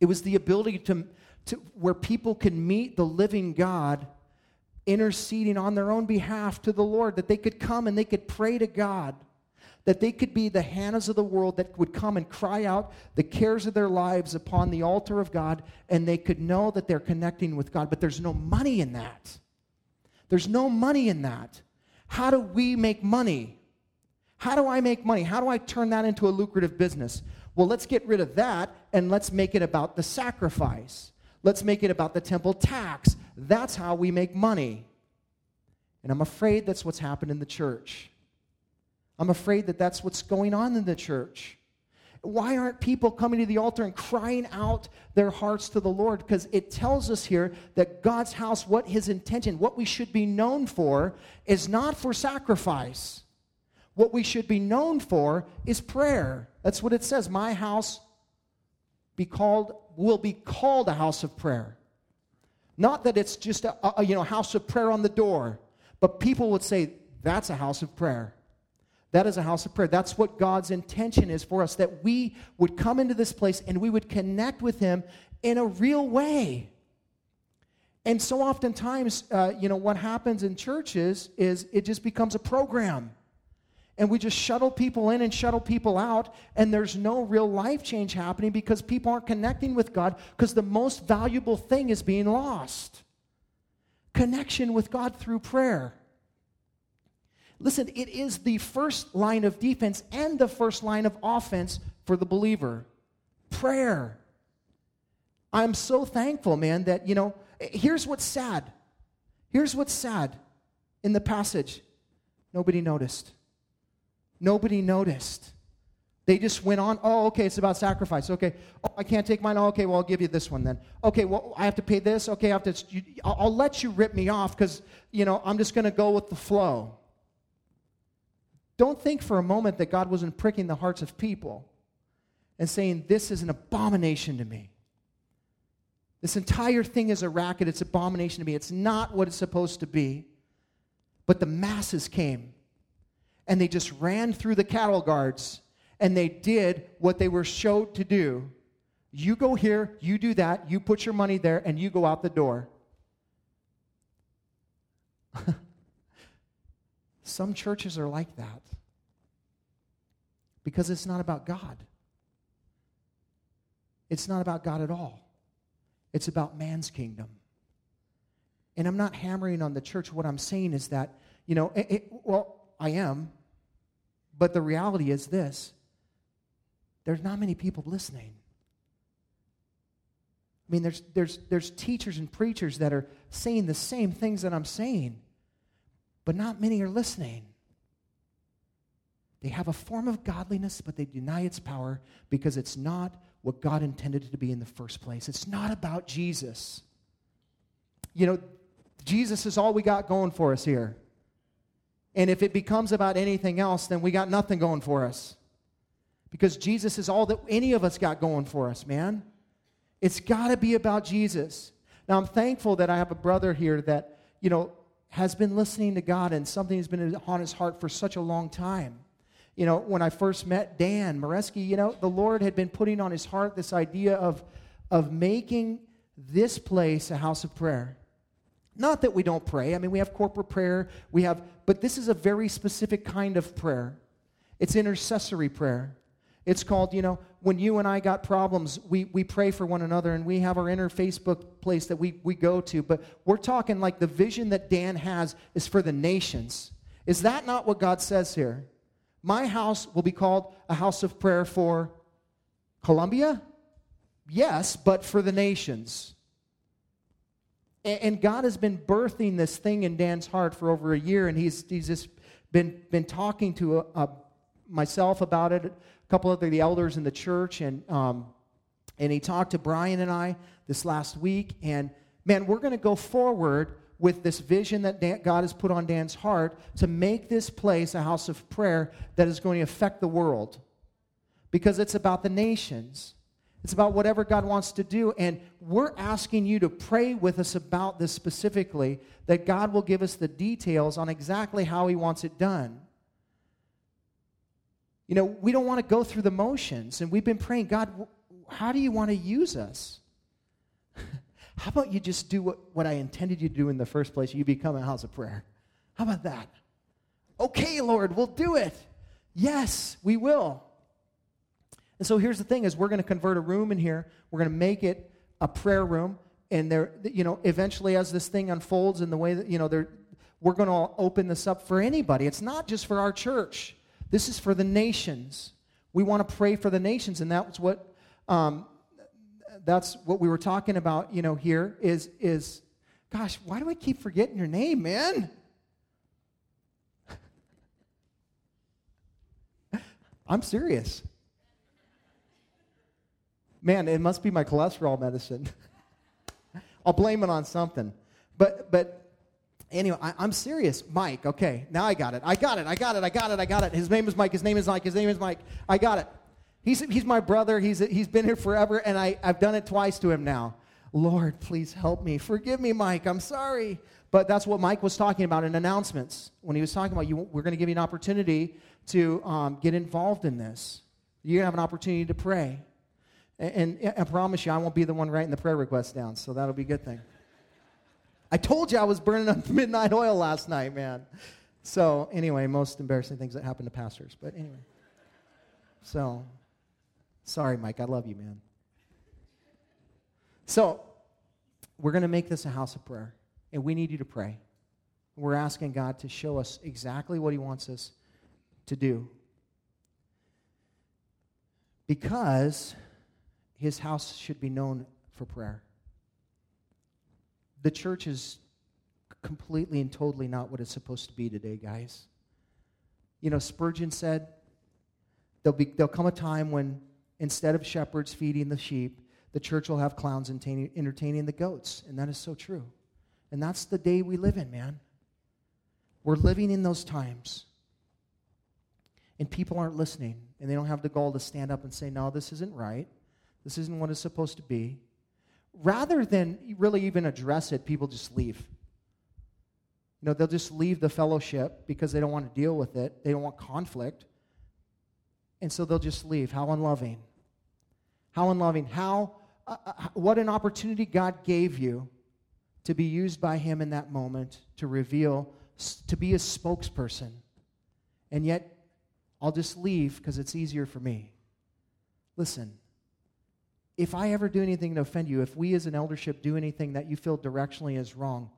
S2: It was the ability to, to where people can meet the living God interceding on their own behalf to the Lord, that they could come and they could pray to God, that they could be the Hannahs of the world that would come and cry out the cares of their lives upon the altar of God, and they could know that they're connecting with God. But there's no money in that. There's no money in that. How do we make money? How do I make money? How do I turn that into a lucrative business? Well, let's get rid of that and let's make it about the sacrifice. Let's make it about the temple tax. That's how we make money. And I'm afraid that's what's happened in the church. I'm afraid that that's what's going on in the church. Why aren't people coming to the altar and crying out their hearts to the Lord? Because it tells us here that God's house, what his intention, what we should be known for, is not for sacrifice. What we should be known for is prayer. That's what it says. My house be called will be called a house of prayer. Not that it's just a, a you know house of prayer on the door, but people would say that's a house of prayer. That is a house of prayer. That's what God's intention is for us that we would come into this place and we would connect with Him in a real way. And so oftentimes, uh, you know, what happens in churches is it just becomes a program and we just shuttle people in and shuttle people out, and there's no real life change happening because people aren't connecting with God because the most valuable thing is being lost connection with God through prayer. Listen, it is the first line of defense and the first line of offense for the believer prayer. I'm so thankful, man, that, you know, here's what's sad. Here's what's sad in the passage nobody noticed. Nobody noticed. They just went on, oh, okay, it's about sacrifice. Okay, oh, I can't take mine. Oh, okay, well, I'll give you this one then. Okay, well, I have to pay this. Okay, I have to, you, I'll, I'll let you rip me off because, you know, I'm just going to go with the flow. Don't think for a moment that God wasn't pricking the hearts of people and saying, this is an abomination to me. This entire thing is a racket. It's abomination to me. It's not what it's supposed to be. But the masses came and they just ran through the cattle guards and they did what they were showed to do. You go here, you do that, you put your money there, and you go out the door. Some churches are like that because it's not about God. It's not about God at all. It's about man's kingdom. And I'm not hammering on the church. What I'm saying is that, you know, it, it, well, I am, But the reality is this there's not many people listening. I mean, there's, there's, there's teachers and preachers that are saying the same things that I'm saying, but not many are listening. They have a form of godliness, but they deny its power because it's not what God intended it to be in the first place. It's not about Jesus. You know, Jesus is all we got going for us here. And if it becomes about anything else, then we got nothing going for us. Because Jesus is all that any of us got going for us, man. It's got to be about Jesus. Now, I'm thankful that I have a brother here that, you know, has been listening to God and something has been on his heart for such a long time. You know, when I first met Dan Moreski, you know, the Lord had been putting on his heart this idea of, of making this place a house of prayer. Not that we don't pray. I mean, we have corporate prayer, we have, but this is a very specific kind of prayer. It's intercessory prayer. It's called, you know, when you and I got problems, we, we pray for one another and we have our inner Facebook place that we, we go to. But we're talking like the vision that Dan has is for the nations. Is that not what God says here? My house will be called a house of prayer for Colombia? Yes, but for the nations. And God has been birthing this thing in Dan's heart for over a year, and he's, he's just been, been talking to a, uh, a, uh, myself about it, a couple of the elders in the church, and, um, and he talked to Brian and I this last week. And man, we're going to go forward with this vision that Dan, God has put on Dan's heart to make this place a house of prayer that is going to affect the world. Because it's about the nations. It's about whatever God wants to do. And we're asking you to pray with us about this specifically, that God will give us the details on exactly how He wants it done. You know, we don't want to go through the motions. And we've been praying, God, how do you want to use us? How about you just do what, what I intended you to do in the first place? You become a house of prayer. How about that? Okay, Lord, we'll do it. Yes, we will. And so here's the thing is we're going to convert a room in here. We're going to make it a prayer room. And there, you know, eventually as this thing unfolds in the way that, you know, we're going to open this up for anybody. It's not just for our church. This is for the nations. We want to pray for the nations. And that's what um, that's what we were talking about, you know, here is, is gosh, why do I keep forgetting your name, man? I'm serious. Man, it must be my cholesterol medicine. I'll blame it on something. But, but anyway, I, am serious. Mike, okay, now I got it. I got it. I got it. I got it. I got it. His name is Mike. His name is Mike. His name is Mike. I got it. He's, he's my brother. He's, he's been here forever, and I, I've done it twice to him now. Lord, please help me. Forgive me, Mike. I'm sorry. But that's what Mike was talking about in announcements when he was talking about you. We're going to give you an opportunity to um, get involved in this. You're going to have an opportunity to pray. And, and I promise you, I won't be the one writing the prayer requests down, so that'll be a good thing. I told you I was burning up midnight oil last night, man. So, anyway, most embarrassing things that happen to pastors. But anyway. So, Sorry, Mike, I love you, man. So, we're going to make this a house of prayer, and we need you to pray. We're asking God to show us exactly what He wants us to do. Because His house should be known for prayer. The church is completely and totally not what it's supposed to be today, guys. You know, Spurgeon said, there'll, be, there'll come a time when instead of shepherds feeding the sheep, the church will have clowns entertaining the goats. And that is so true. And that's the day we live in, man. We're living in those times. And people aren't listening, and they don't have the gall to stand up and say, No, this isn't right. This isn't what it's supposed to be. Rather than really even address it, people just leave. You know, they'll just leave the fellowship because they don't want to deal with it. They don't want conflict and so they'll just leave. How unloving. How unloving. How, uh, uh, what an opportunity God gave you to be used by Him in that moment to reveal, to be a spokesperson. And yet, I'll just leave because it's easier for me. Listen, if I ever do anything to offend you, if we as an eldership do anything that you feel directionally is wrong,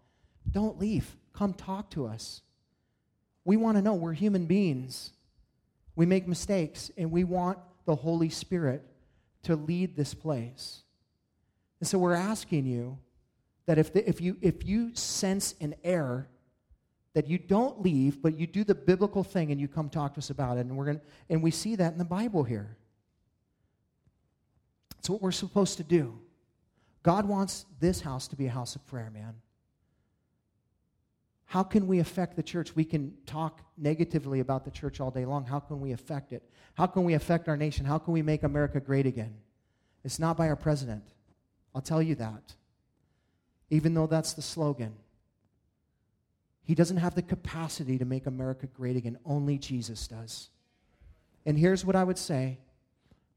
S2: don't leave. Come talk to us. We want to know. We're human beings. We make mistakes, and we want the Holy Spirit to lead this place. And so we're asking you that if, the, if, you, if you sense an error, that you don't leave, but you do the biblical thing and you come talk to us about it. And, we're gonna, and we see that in the Bible here. What we're supposed to do. God wants this house to be a house of prayer, man. How can we affect the church? We can talk negatively about the church all day long. How can we affect it? How can we affect our nation? How can we make America great again? It's not by our president. I'll tell you that. Even though that's the slogan. He doesn't have the capacity to make America great again. Only Jesus does. And here's what I would say.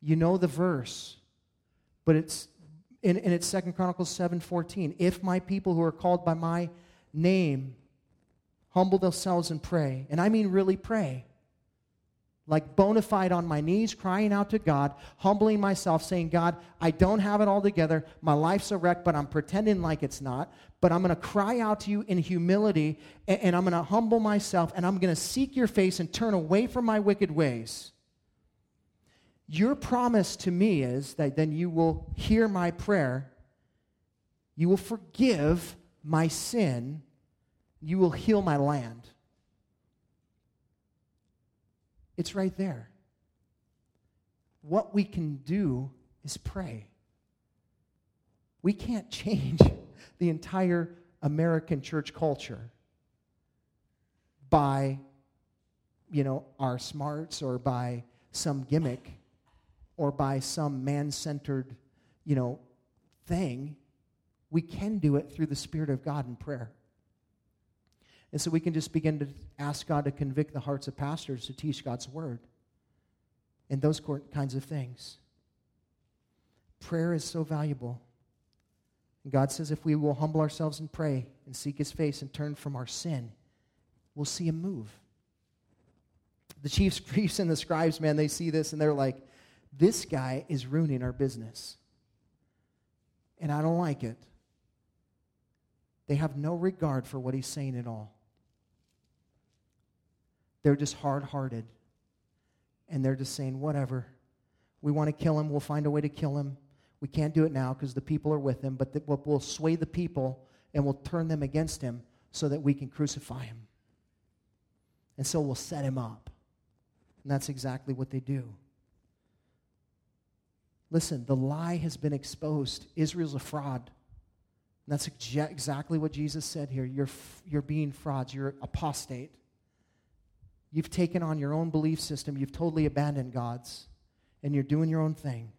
S2: You know the verse, but it's in, in it's Second Chronicles 7:14. If my people who are called by my name humble themselves and pray, and I mean really pray, like bona fide on my knees, crying out to God, humbling myself, saying, God, I don't have it all together. My life's a wreck, but I'm pretending like it's not. But I'm going to cry out to you in humility, and, and I'm going to humble myself, and I'm going to seek your face and turn away from my wicked ways. Your promise to me is that then you will hear my prayer, you will forgive my sin, you will heal my land. It's right there. What we can do is pray. We can't change the entire American church culture by, you know, our smarts or by some gimmick or by some man centered, you know, thing. We can do it through the Spirit of God in prayer. And so we can just begin to ask God to convict the hearts of pastors to teach God's word and those kinds of things. Prayer is so valuable. And God says if we will humble ourselves and pray and seek his face and turn from our sin, we'll see him move. The chiefs, priests and the scribes, man, they see this and they're like, this guy is ruining our business. And I don't like it. They have no regard for what he's saying at all. They're just hard hearted. And they're just saying, whatever. We want to kill him. We'll find a way to kill him. We can't do it now because the people are with him, but the, we'll sway the people and we'll turn them against him so that we can crucify him. And so we'll set him up. And that's exactly what they do. Listen, the lie has been exposed. Israel's a fraud. And that's exactly what Jesus said here. You're, you're being frauds, you're apostate. You've taken on your own belief system, you've totally abandoned God's, and you're doing your own thing.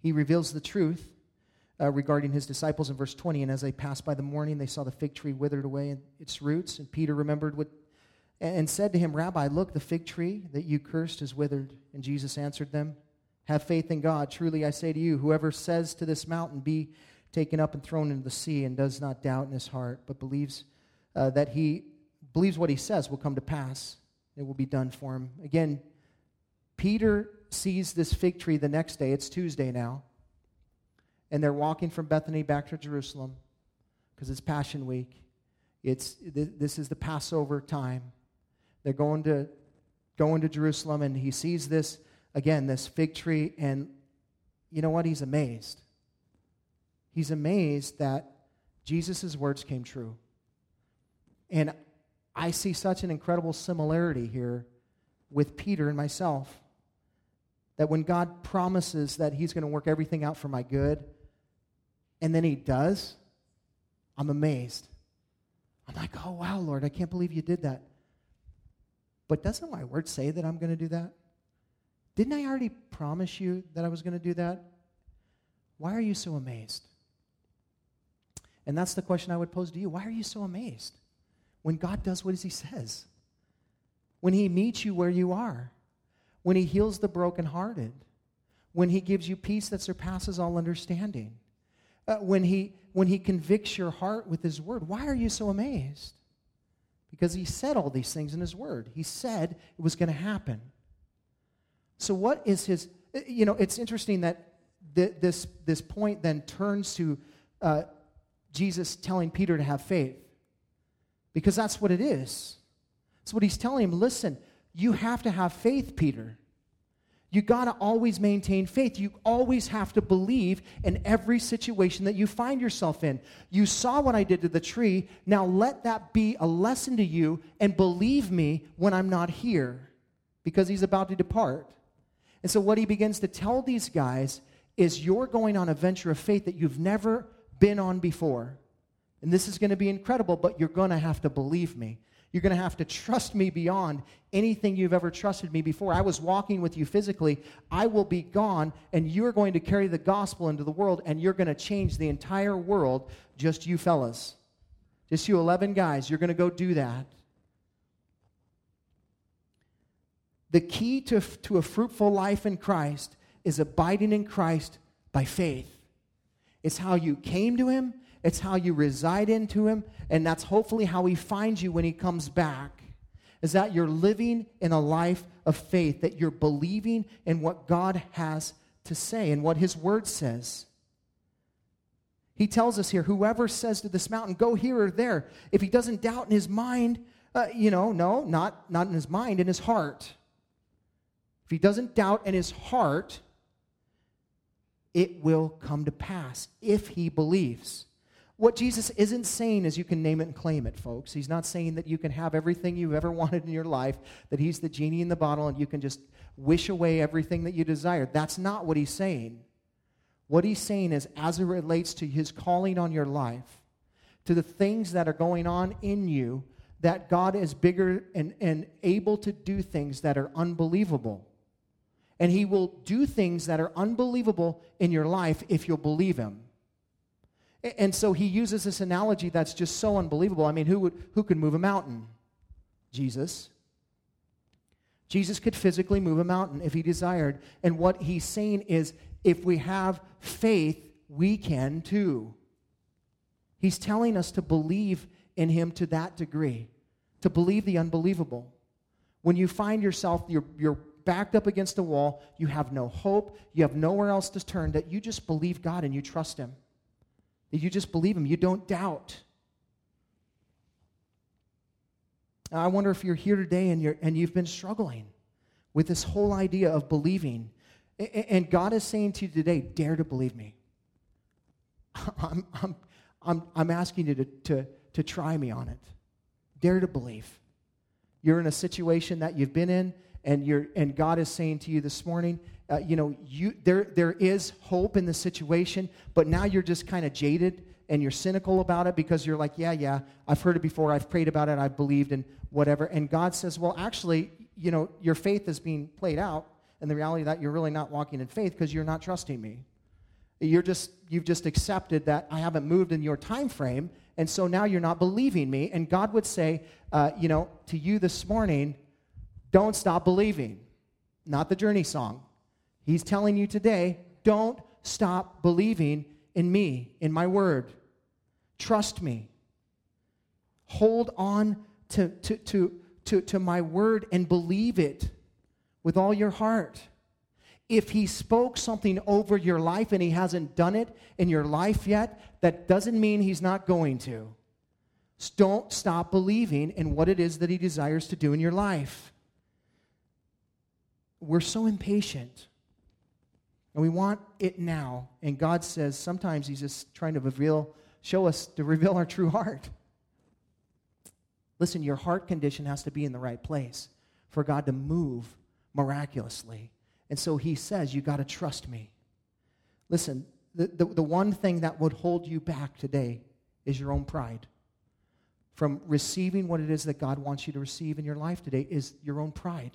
S2: He reveals the truth uh, regarding his disciples in verse 20. And as they passed by the morning, they saw the fig tree withered away in its roots. And Peter remembered what and said to him, Rabbi, look, the fig tree that you cursed is withered. And Jesus answered them, Have faith in God. Truly I say to you, whoever says to this mountain, Be taken up and thrown into the sea, and does not doubt in his heart, but believes uh, that he believes what he says will come to pass. It will be done for him. Again, Peter sees this fig tree the next day. It's Tuesday now. And they're walking from Bethany back to Jerusalem because it's Passion Week. It's, this is the Passover time. They're going to, going to Jerusalem, and he sees this, again, this fig tree, and you know what? He's amazed. He's amazed that Jesus' words came true. And I see such an incredible similarity here with Peter and myself. That when God promises that He's going to work everything out for my good, and then He does, I'm amazed. I'm like, oh, wow, Lord, I can't believe you did that. But doesn't my word say that I'm going to do that? Didn't I already promise you that I was going to do that? Why are you so amazed? And that's the question I would pose to you. Why are you so amazed? when God does what he says, when he meets you where you are, when he heals the brokenhearted, when he gives you peace that surpasses all understanding, uh, when, he, when he convicts your heart with his word. Why are you so amazed? Because he said all these things in his word. He said it was going to happen. So, what is his, uh, you know, it's interesting that th- this, this point then turns to uh, Jesus telling Peter to have faith because that's what it is. That's what he's telling him. Listen, you have to have faith, Peter. You got to always maintain faith. You always have to believe in every situation that you find yourself in. You saw what I did to the tree. Now let that be a lesson to you and believe me when I'm not here because he's about to depart. And so, what he begins to tell these guys is you're going on a venture of faith that you've never been on before. And this is going to be incredible, but you're going to have to believe me. You're going to have to trust me beyond anything you've ever trusted me before. I was walking with you physically. I will be gone, and you're going to carry the gospel into the world, and you're going to change the entire world, just you fellas. Just you 11 guys. You're going to go do that. The key to, to a fruitful life in Christ is abiding in Christ by faith. It's how you came to Him, it's how you reside into Him, and that's hopefully how He finds you when He comes back. Is that you're living in a life of faith, that you're believing in what God has to say and what His Word says. He tells us here whoever says to this mountain, go here or there, if he doesn't doubt in his mind, uh, you know, no, not, not in his mind, in his heart. If he doesn't doubt in his heart, it will come to pass if he believes. What Jesus isn't saying is you can name it and claim it, folks. He's not saying that you can have everything you've ever wanted in your life, that he's the genie in the bottle and you can just wish away everything that you desire. That's not what he's saying. What he's saying is, as it relates to his calling on your life, to the things that are going on in you, that God is bigger and, and able to do things that are unbelievable. And he will do things that are unbelievable in your life if you'll believe him. And so he uses this analogy that's just so unbelievable. I mean, who, would, who could move a mountain? Jesus. Jesus could physically move a mountain if he desired. And what he's saying is if we have faith, we can too. He's telling us to believe in him to that degree, to believe the unbelievable. When you find yourself, you're, you're backed up against a wall, you have no hope, you have nowhere else to turn, that you just believe God and you trust Him. You just believe Him, you don't doubt. I wonder if you're here today and, you're, and you've been struggling with this whole idea of believing. And God is saying to you today, dare to believe me. I'm, I'm, I'm, I'm asking you to, to, to try me on it. Dare to believe. You're in a situation that you've been in and you're and God is saying to you this morning, uh, you know, you there there is hope in the situation, but now you're just kind of jaded and you're cynical about it because you're like, yeah, yeah, I've heard it before, I've prayed about it, I've believed and whatever. And God says, well, actually, you know, your faith is being played out, and the reality that you're really not walking in faith because you're not trusting me. You're just you've just accepted that I haven't moved in your time frame, and so now you're not believing me. And God would say, uh, you know, to you this morning, don't stop believing. Not the journey song. He's telling you today, don't stop believing in me, in my word. Trust me. Hold on to, to, to, to, to my word and believe it with all your heart. If he spoke something over your life and he hasn't done it in your life yet, that doesn't mean he's not going to. Don't stop believing in what it is that he desires to do in your life we're so impatient and we want it now. And God says sometimes He's just trying to reveal, show us to reveal our true heart. Listen, your heart condition has to be in the right place for God to move miraculously. And so He says, You got to trust me. Listen, the, the, the one thing that would hold you back today is your own pride. From receiving what it is that God wants you to receive in your life today is your own pride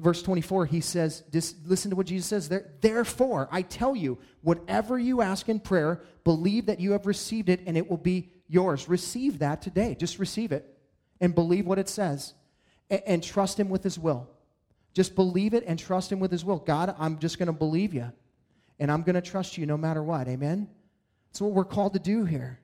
S2: verse 24, he says, listen to what Jesus says there. Therefore, I tell you, whatever you ask in prayer, believe that you have received it and it will be yours. Receive that today. Just receive it and believe what it says and, and trust him with his will. Just believe it and trust him with his will. God, I'm just going to believe you and I'm going to trust you no matter what. Amen? That's what we're called to do here.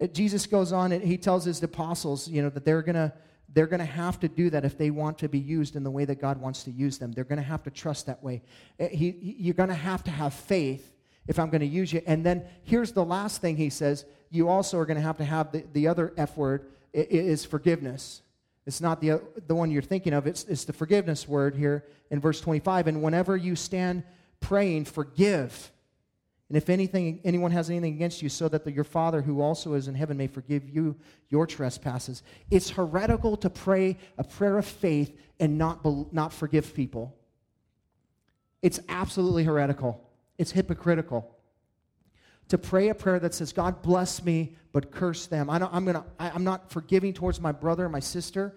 S2: Uh, Jesus goes on and he tells his apostles, you know, that they're going to they're going to have to do that if they want to be used in the way that God wants to use them. They're going to have to trust that way. Eh, he, you're going to have to have faith if I'm going to use you. And then here's the last thing he says you also are going to have to have the, the other F word is forgiveness. It's not the, the one you're thinking of, it's, it's the forgiveness word here in verse 25. And whenever you stand praying, forgive. And if anything, anyone has anything against you, so that the, your Father who also is in heaven may forgive you your trespasses. It's heretical to pray a prayer of faith and not, not forgive people. It's absolutely heretical. It's hypocritical to pray a prayer that says, God bless me, but curse them. I am gonna, I, I'm not forgiving towards my brother my sister.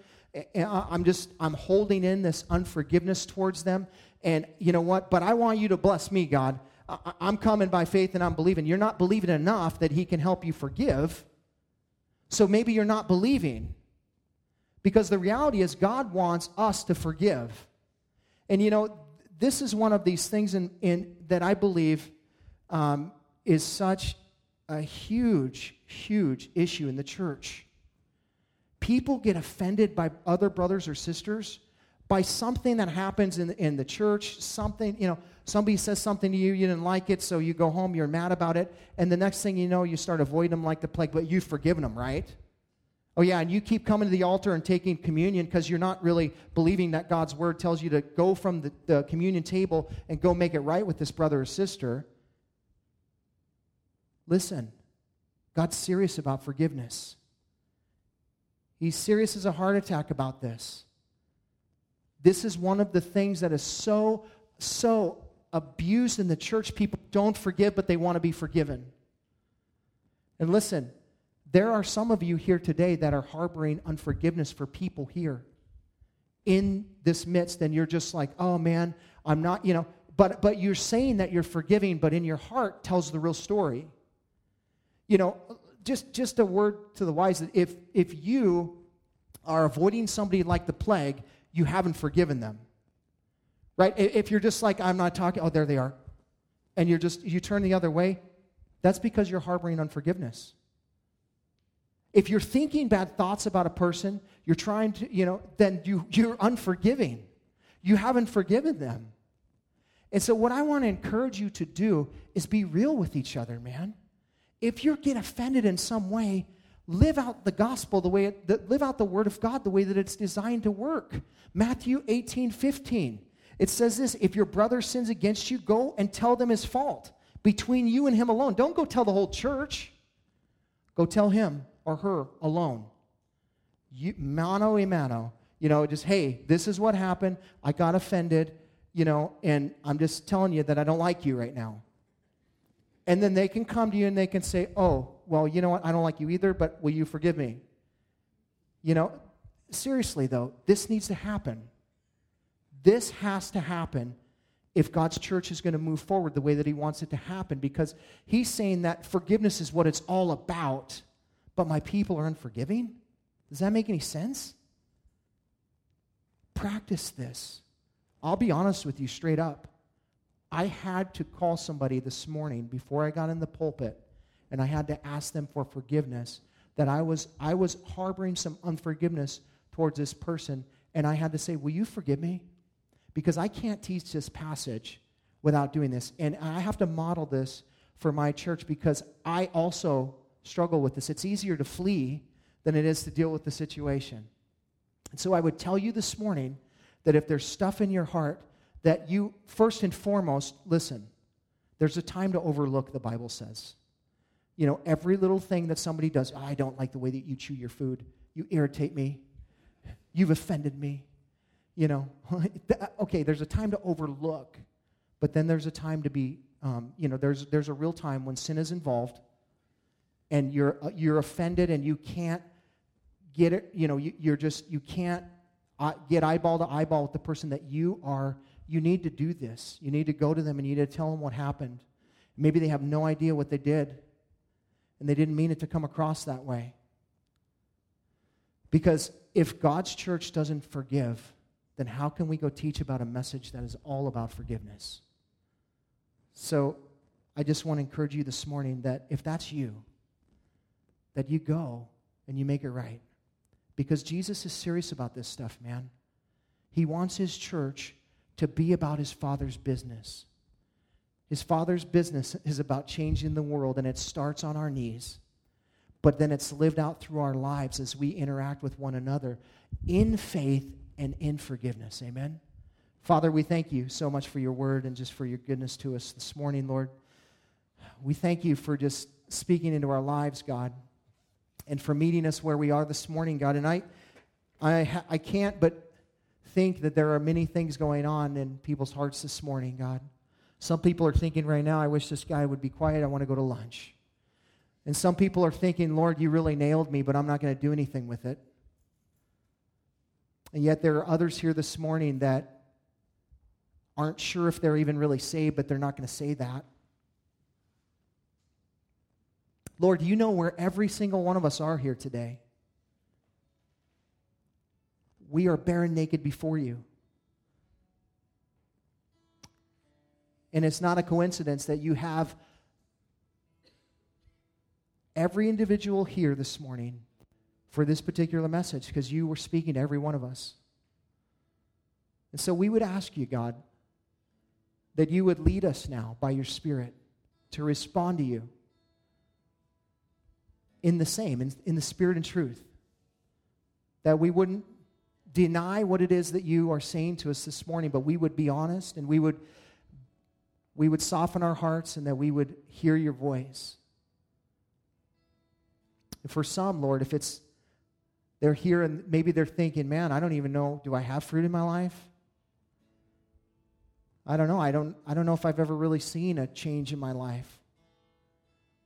S2: I'm just, I'm holding in this unforgiveness towards them. And you know what? But I want you to bless me, God. I, I'm coming by faith and I'm believing. You're not believing enough that He can help you forgive. So maybe you're not believing. Because the reality is, God wants us to forgive. And you know, this is one of these things in, in that I believe um, is such a huge, huge issue in the church. People get offended by other brothers or sisters by something that happens in, in the church, something, you know, somebody says something to you, you didn't like it, so you go home, you're mad about it, and the next thing you know, you start avoiding them like the plague, but you've forgiven them, right? Oh, yeah, and you keep coming to the altar and taking communion because you're not really believing that God's word tells you to go from the, the communion table and go make it right with this brother or sister. Listen, God's serious about forgiveness. He's serious as a heart attack about this. This is one of the things that is so, so abused in the church. People don't forgive, but they want to be forgiven. And listen, there are some of you here today that are harboring unforgiveness for people here in this midst, and you're just like, oh man, I'm not, you know, but but you're saying that you're forgiving, but in your heart tells the real story you know, just, just a word to the wise that if, if you are avoiding somebody like the plague, you haven't forgiven them. Right? If you're just like, I'm not talking, oh, there they are, and you're just, you turn the other way, that's because you're harboring unforgiveness. If you're thinking bad thoughts about a person, you're trying to, you know, then you, you're unforgiving. You haven't forgiven them. And so, what I want to encourage you to do is be real with each other, man if you get offended in some way, live out the gospel the way it, live out the word of God the way that it's designed to work. Matthew 18, 15. It says this if your brother sins against you, go and tell them his fault between you and him alone. Don't go tell the whole church. Go tell him or her alone. You, mano a mano. You know, just, hey, this is what happened. I got offended, you know, and I'm just telling you that I don't like you right now. And then they can come to you and they can say, Oh, well, you know what? I don't like you either, but will you forgive me? You know, seriously, though, this needs to happen. This has to happen if God's church is going to move forward the way that He wants it to happen because He's saying that forgiveness is what it's all about, but my people are unforgiving? Does that make any sense? Practice this. I'll be honest with you straight up. I had to call somebody this morning before I got in the pulpit, and I had to ask them for forgiveness that I was, I was harboring some unforgiveness towards this person, and I had to say, Will you forgive me? Because I can't teach this passage without doing this. And I have to model this for my church because I also struggle with this. It's easier to flee than it is to deal with the situation. And so I would tell you this morning that if there's stuff in your heart that you, first and foremost, listen, there's a time to overlook, the Bible says. You know, every little thing that somebody does, oh, I don't like the way that you chew your food. You irritate me. You've offended me. You know, okay, there's a time to overlook, but then there's a time to be, um, you know, there's, there's a real time when sin is involved and you're, uh, you're offended and you can't get it, you know, you, you're just, you can't uh, get eyeball to eyeball with the person that you are you need to do this. You need to go to them and you need to tell them what happened. Maybe they have no idea what they did, and they didn't mean it to come across that way. Because if God's church doesn't forgive, then how can we go teach about a message that is all about forgiveness? So I just want to encourage you this morning that if that's you, that you go and you make it right. Because Jesus is serious about this stuff, man. He wants his church to be about his father's business. His father's business is about changing the world, and it starts on our knees. but then it's lived out through our lives as we interact with one another in faith and in forgiveness. Amen. Father, we thank you so much for your word and just for your goodness to us this morning, Lord. We thank you for just speaking into our lives, God, and for meeting us where we are this morning, God. And I, I, I can't but think that there are many things going on in people's hearts this morning, God. Some people are thinking right now, I wish this guy would be quiet. I want to go to lunch. And some people are thinking, Lord, you really nailed me, but I'm not going to do anything with it. And yet there are others here this morning that aren't sure if they're even really saved, but they're not going to say that. Lord, you know where every single one of us are here today. We are barren naked before you. And it's not a coincidence that you have every individual here this morning for this particular message because you were speaking to every one of us. And so we would ask you, God, that you would lead us now by your Spirit to respond to you in the same, in, in the Spirit and truth. That we wouldn't deny what it is that you are saying to us this morning, but we would be honest and we would, we would soften our hearts and that we would hear your voice. And for some, Lord, if it's they're here and maybe they're thinking, man, I don't even know, do I have fruit in my life? I don't know. I don't, I don't know if I've ever really seen a change in my life.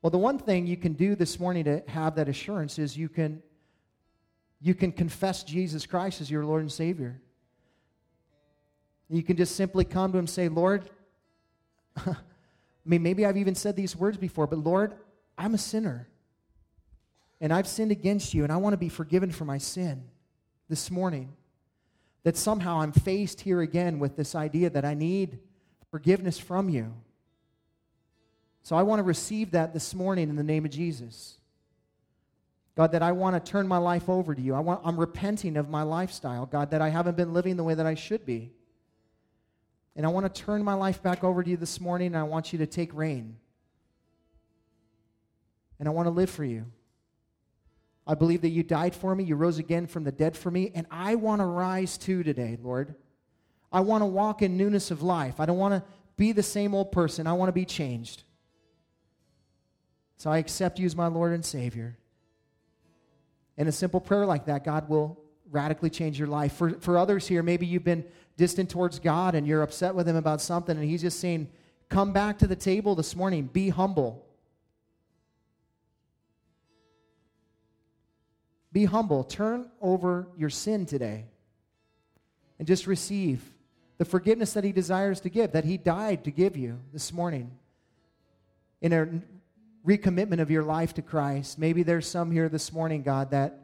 S2: Well, the one thing you can do this morning to have that assurance is you can, you can confess Jesus Christ as your Lord and Savior. You can just simply come to Him and say, Lord, I mean, maybe I've even said these words before, but Lord, I'm a sinner and I've sinned against you, and I want to be forgiven for my sin this morning. That somehow I'm faced here again with this idea that I need forgiveness from you. So I want to receive that this morning in the name of Jesus. God, that I want to turn my life over to you. I want, I'm repenting of my lifestyle, God, that I haven't been living the way that I should be. And I want to turn my life back over to you this morning, and I want you to take reign. And I want to live for you. I believe that you died for me, you rose again from the dead for me, and I want to rise too today, Lord. I want to walk in newness of life. I don't want to be the same old person. I want to be changed. So I accept you as my Lord and Savior. And a simple prayer like that, God will radically change your life. For, for others here, maybe you've been distant towards God and you're upset with Him about something, and He's just saying, Come back to the table this morning, be humble. Be humble. Turn over your sin today and just receive the forgiveness that He desires to give, that He died to give you this morning in a recommitment of your life to Christ. Maybe there's some here this morning, God, that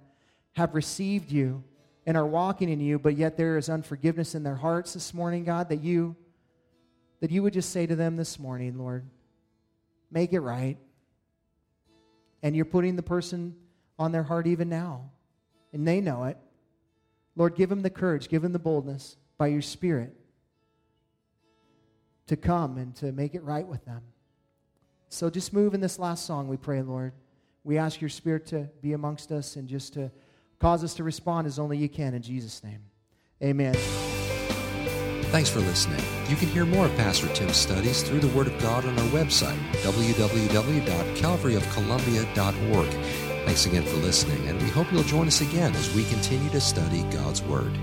S2: have received you and are walking in you, but yet there is unforgiveness in their hearts this morning, God, that you that you would just say to them this morning, Lord, make it right. And you're putting the person on their heart even now. And they know it. Lord, give them the courage, give them the boldness by your Spirit to come and to make it right with them. So just move in this last song, we pray, Lord. We ask your Spirit to be amongst us and just to cause us to respond as only you can in Jesus' name. Amen.
S1: Thanks for listening. You can hear more of Pastor Tim's studies through the Word of God on our website, www.calvaryofcolumbia.org. Thanks again for listening, and we hope you'll join us again as we continue to study God's Word.